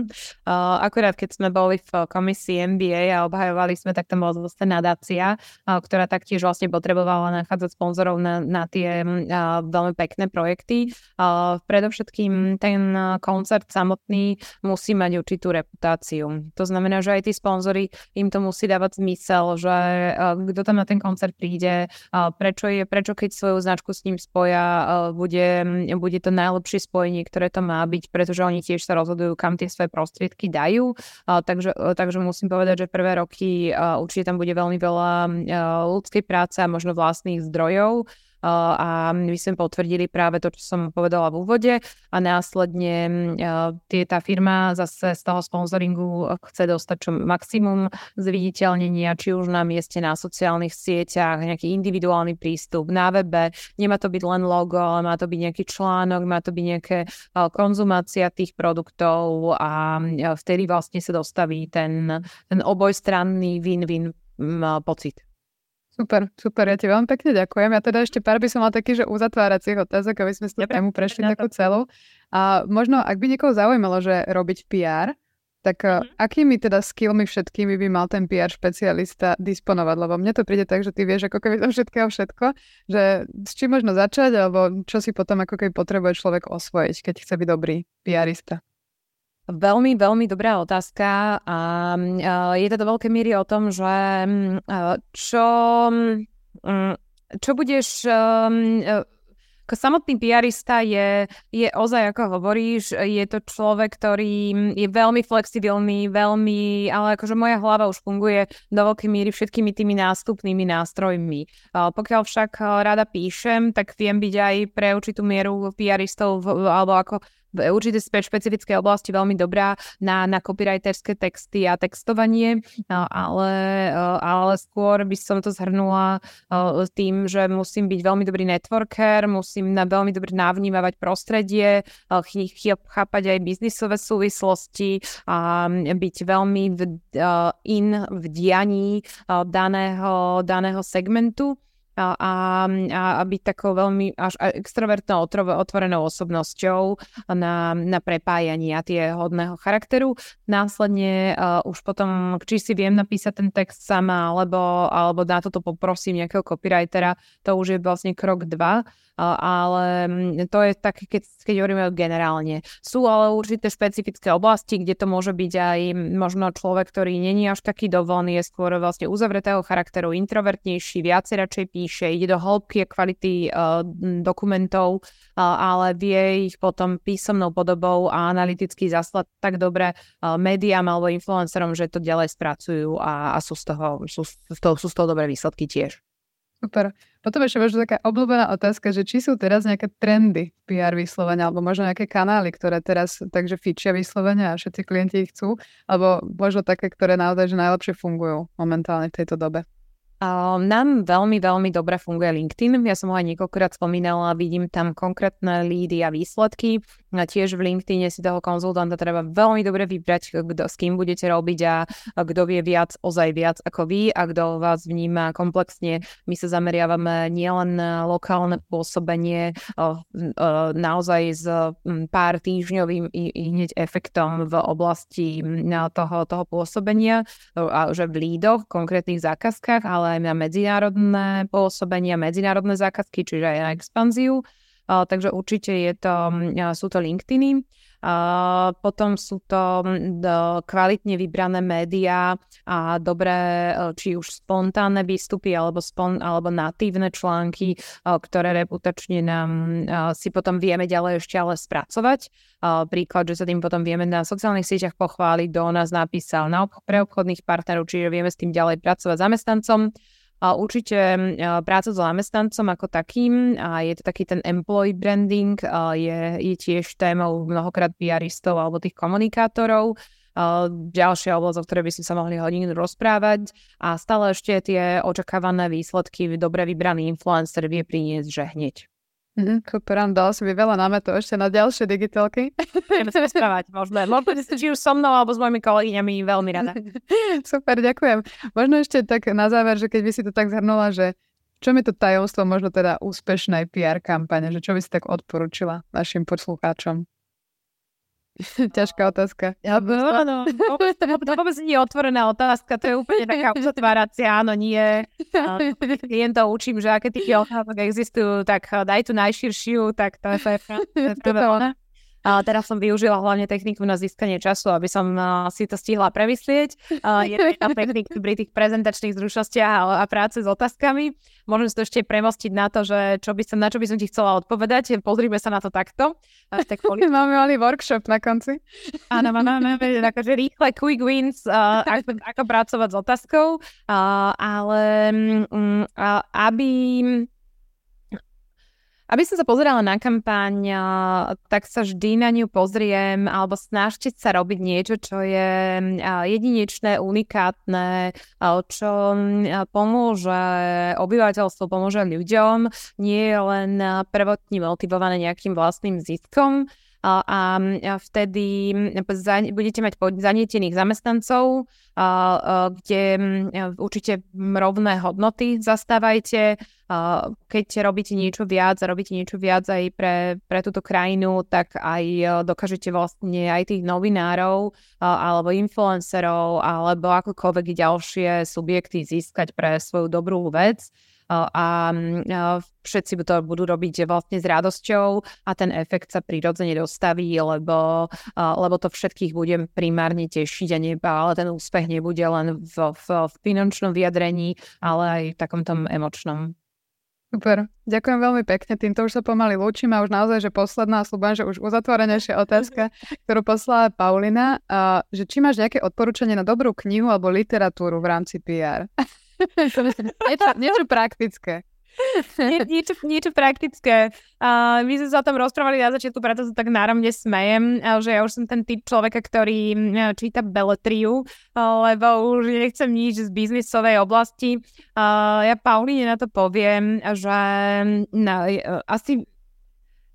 Uh, akurát keď sme boli v komisii MBA a obhajovali sme, tak tam bola zase nadácia, uh, ktorá taktiež vlastne potrebovala nachádzať sponzorov na, na tie uh, veľmi pekné projekty. Uh, predovšetkým ten koncert samotný musí mať určitú reputáciu. To znamená, že aj tí sponzory im to musí dávať zmysel, že uh, kto tam na ten koncert príde, uh, prečo, je, prečo keď svoju značku s ním spoja, uh, bude, bude to najlepšie spojenie, ktoré to má byť, pretože oni tiež sa rozhodujú, kam tie svoje prostriedky dajú. Takže, takže musím povedať, že prvé roky určite tam bude veľmi veľa ľudskej práce a možno vlastných zdrojov a my sme potvrdili práve to, čo som povedala v úvode a následne tie, tá firma zase z toho sponzoringu chce dostať čo maximum zviditeľnenia, či už na mieste na sociálnych sieťach, nejaký individuálny prístup na webe. Nemá to byť len logo, ale má to byť nejaký článok, má to byť nejaké konzumácia tých produktov a vtedy vlastne sa dostaví ten, ten obojstranný win-win pocit. Super, super, ja ti veľmi pekne ďakujem. Ja teda ešte pár by som mal taký, že uzatváracích otázok, aby sme s tú tému prešli takú celú. A možno, ak by niekoho zaujímalo, že robiť PR, tak mm-hmm. akými teda skillmi všetkými by mal ten PR špecialista disponovať? Lebo mne to príde tak, že ty vieš ako keby to všetkého všetko, že s čím možno začať, alebo čo si potom ako keby potrebuje človek osvojiť, keď chce byť dobrý PRista? Veľmi, veľmi dobrá otázka a je to do veľkej míry o tom, že čo, čo budeš samotný PRista je, je ozaj, ako hovoríš, je to človek, ktorý je veľmi flexibilný, veľmi, ale akože moja hlava už funguje do veľkej míry všetkými tými nástupnými nástrojmi. Pokiaľ však rada píšem, tak viem byť aj pre určitú mieru PRistov, alebo ako v určitej špecifickej oblasti veľmi dobrá na, na copywriterské texty a textovanie, ale, ale skôr by som to zhrnula tým, že musím byť veľmi dobrý networker, musím na veľmi dobre navnímavať prostredie, chápať aj biznisové súvislosti a byť veľmi v, in v dianí daného, daného segmentu a, a, a byť takou veľmi až extrovertnou, otvorenou osobnosťou na, na prepájanie a tie hodného charakteru. Následne uh, už potom, či si viem napísať ten text sama, alebo, alebo na toto poprosím nejakého copywritera, to už je vlastne krok dva ale mm, to je také, keď, keď hovoríme generálne. Sú ale určité špecifické oblasti, kde to môže byť aj možno človek, ktorý není až taký dovolený, je skôr vlastne uzavretého charakteru, introvertnejší, viacej radšej píše nižšie, ide do hĺbky a kvality uh, dokumentov, uh, ale vie ich potom písomnou podobou a analyticky zaslať tak dobre uh, médiám alebo influencerom, že to ďalej spracujú a, a sú, z toho, sú, z toho, sú z toho dobré výsledky tiež. Super. Potom ešte možno taká obľúbená otázka, že či sú teraz nejaké trendy PR vyslovenia, alebo možno nejaké kanály, ktoré teraz takže fičia vyslovenia a všetci klienti ich chcú, alebo možno také, ktoré naozaj že najlepšie fungujú momentálne v tejto dobe. Nám veľmi, veľmi dobre funguje LinkedIn. Ja som ho aj niekoľkokrát spomínala, vidím tam konkrétne lídy a výsledky. A tiež v LinkedIne si toho konzultanta treba veľmi dobre vybrať, kto, s kým budete robiť a, a kto vie viac, ozaj viac ako vy a kto vás vníma komplexne. My sa zameriavame nielen na lokálne pôsobenie, naozaj s pár týždňovým i, i hneď efektom v oblasti toho, toho pôsobenia, že v lídoch, konkrétnych zákazkách, ale aj na medzinárodné pôsobenia, medzinárodné zákazky, čiže aj na expanziu. Takže určite je to, sú to LinkedIny. Potom sú to uh, kvalitne vybrané médiá a dobré, uh, či už spontánne výstupy alebo, spon, alebo natívne články, uh, ktoré reputačne nám uh, si potom vieme ďalej ešte ale spracovať. Príklad, že sa tým potom vieme na sociálnych sieťach pochváliť, do nás napísal na pre obchodných partnerov, čiže vieme s tým ďalej pracovať zamestnancom. Určite práca so zamestnancom ako takým, a je to taký ten employee branding, je, je tiež témou mnohokrát PRistov alebo tých komunikátorov. Ďalšia oblasť, o ktorej by sme sa mohli hodinu rozprávať a stále ešte tie očakávané výsledky dobre vybraný influencer vie priniesť, že hneď. Mm, áno, dala si mi veľa námetov ešte na ďalšie digitálky. Budeme sa rozprávať, možno. Možno či už so mnou alebo s mojimi kolegyňami, veľmi rada. Super, ďakujem. Možno ešte tak na záver, že keď by si to tak zhrnula, že čo mi to tajomstvo možno teda úspešnej PR kampane, že čo by si tak odporúčila našim poslucháčom? Ťažká otázka. Ja, áno, vôbec, to vôbec nie je otvorená otázka, to je úplne taká uzatváracia, áno, nie. Klientov učím, že aké typy otázok existujú, tak daj tu najširšiu, tak to je, to je, to je práve ona. A teraz som využila hlavne techniku na získanie času, aby som si to stihla premyslieť. Je to technik pri tých prezentačných zručnostiach a, práce s otázkami. Môžem si to ešte premostiť na to, že čo by som, na čo by som ti chcela odpovedať. Pozrime sa na to takto. Tak poli- máme mali workshop na konci. Áno, máme, máme akože rýchle quick wins, ako, ako pracovať s otázkou, ale uh, aby aby som sa pozerala na kampaň, tak sa vždy na ňu pozriem alebo snažte sa robiť niečo, čo je jedinečné, unikátne, čo pomôže obyvateľstvu, pomôže ľuďom, nie je len prvotne motivované nejakým vlastným ziskom a, vtedy budete mať zanietených zamestnancov, kde určite rovné hodnoty zastávajte. Keď robíte niečo viac a robíte niečo viac aj pre, pre túto krajinu, tak aj dokážete vlastne aj tých novinárov alebo influencerov alebo akokoľvek ďalšie subjekty získať pre svoju dobrú vec a všetci to budú robiť vlastne s radosťou a ten efekt sa prirodzene dostaví, lebo, lebo to všetkých bude primárne tešiť a ne, ale ten úspech nebude len v, v, v finančnom vyjadrení, ale aj v takom tom emočnom. Super, ďakujem veľmi pekne. Týmto už sa pomaly lúčim a už naozaj, že posledná, slúbam, že už uzatvorenejšia otázka, ktorú poslala Paulina, že či máš nejaké odporúčanie na dobrú knihu alebo literatúru v rámci PR? niečo, niečo praktické. Nie, niečo, niečo praktické. Uh, my sme sa o tom rozprávali na začiatku, preto sa tak náramne smejem, že ja už som ten typ človeka, ktorý číta beletriu, lebo už nechcem nič z biznisovej oblasti. Uh, ja Pauline na to poviem, že no, asi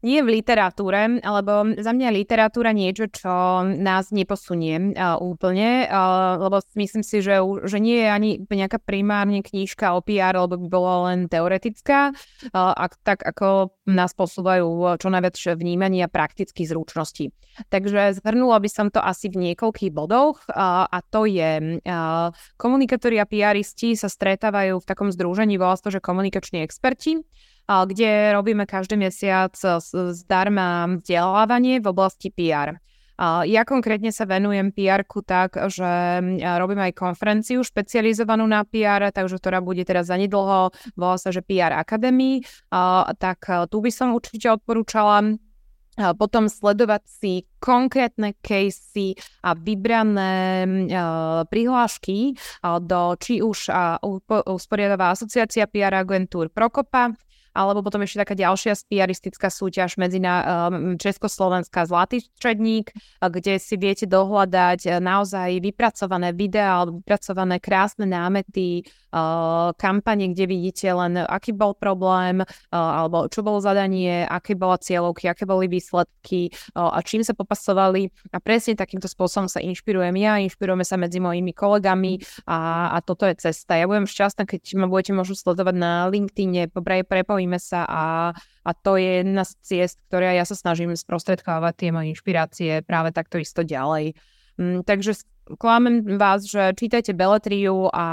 nie v literatúre, alebo za mňa literatúra niečo, čo nás neposunie uh, úplne, uh, lebo myslím si, že, že nie je ani nejaká primárne knížka o PR, lebo by bola len teoretická, uh, ak, tak ako nás posúvajú čo najviac vnímania praktických zručností. Takže zhrnula by som to asi v niekoľkých bodoch uh, a to je uh, komunikátori a PRisti sa stretávajú v takom združení, volá to, že komunikační experti kde robíme každý mesiac zdarma vzdelávanie v oblasti PR. Ja konkrétne sa venujem pr tak, že robím aj konferenciu špecializovanú na PR, takže ktorá bude teraz zanedlho, volá sa, že PR Academy, tak tu by som určite odporúčala potom sledovať si konkrétne casey a vybrané prihlášky do či už usporiadáva asociácia PR agentúr Prokopa, alebo potom ešte taká ďalšia spiaristická súťaž medzi na, um, Československá Zlatý stredník, kde si viete dohľadať e, naozaj vypracované videá alebo vypracované krásne námety, uh, kampane, kde vidíte len, aký bol problém, uh, alebo čo bolo zadanie, aké bola cieľovky, aké boli výsledky uh, a čím sa popasovali. A presne takýmto spôsobom sa inšpirujem ja, inšpirujeme sa medzi mojimi kolegami a, a toto je cesta. Ja budem šťastná, keď ma budete možno sledovať na LinkedIne, prepojím bavíme sa a, a to je jedna z ciest, ktoré ja sa snažím sprostredkovať tie moje inšpirácie práve takto isto ďalej. Mm, takže klamem vás, že čítajte Beletriu a,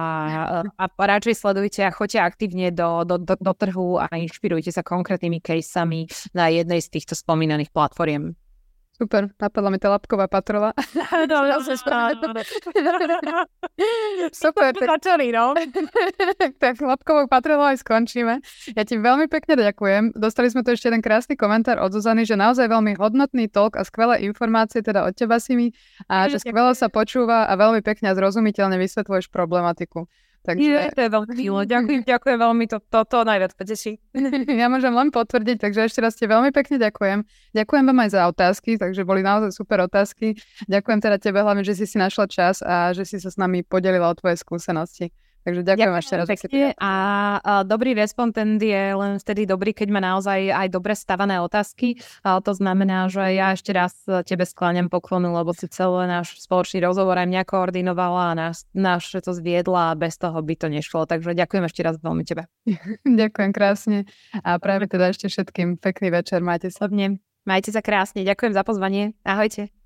a radšej sledujte a choďte aktívne do, do, do, do trhu a inšpirujte sa konkrétnymi caseami na jednej z týchto spomínaných platform. Super, napadla mi tá lapková patrola. Dobre, Super. Tak začali, no. tak lapkovou patrolou aj skončíme. Ja ti veľmi pekne ďakujem. Dostali sme tu ešte jeden krásny komentár od Zuzany, že naozaj veľmi hodnotný talk a skvelé informácie teda od teba si mi a že skvelo sa počúva a veľmi pekne a zrozumiteľne vysvetľuješ problematiku. Takže... Je, to je veľmi milé. Ďakujem, ďakujem veľmi, to, to, to najviac poteší. ja môžem len potvrdiť, takže ešte raz ti veľmi pekne ďakujem. Ďakujem vám aj za otázky, takže boli naozaj super otázky. Ďakujem teda tebe hlavne, že si si našla čas a že si sa s nami podelila o tvoje skúsenosti. Takže ďakujem, ďakujem ešte raz. Pekne a, a dobrý respondent je len vtedy dobrý, keď má naozaj aj dobre stavané otázky. A to znamená, že ja ešte raz tebe skláňam poklonu, lebo si celý náš spoločný rozhovor aj mňa koordinovala a náš, náš to zviedla a bez toho by to nešlo. Takže ďakujem ešte raz veľmi tebe. ďakujem krásne a práve teda ešte všetkým pekný večer. Majte sa. Majte sa krásne. Ďakujem za pozvanie. Ahojte.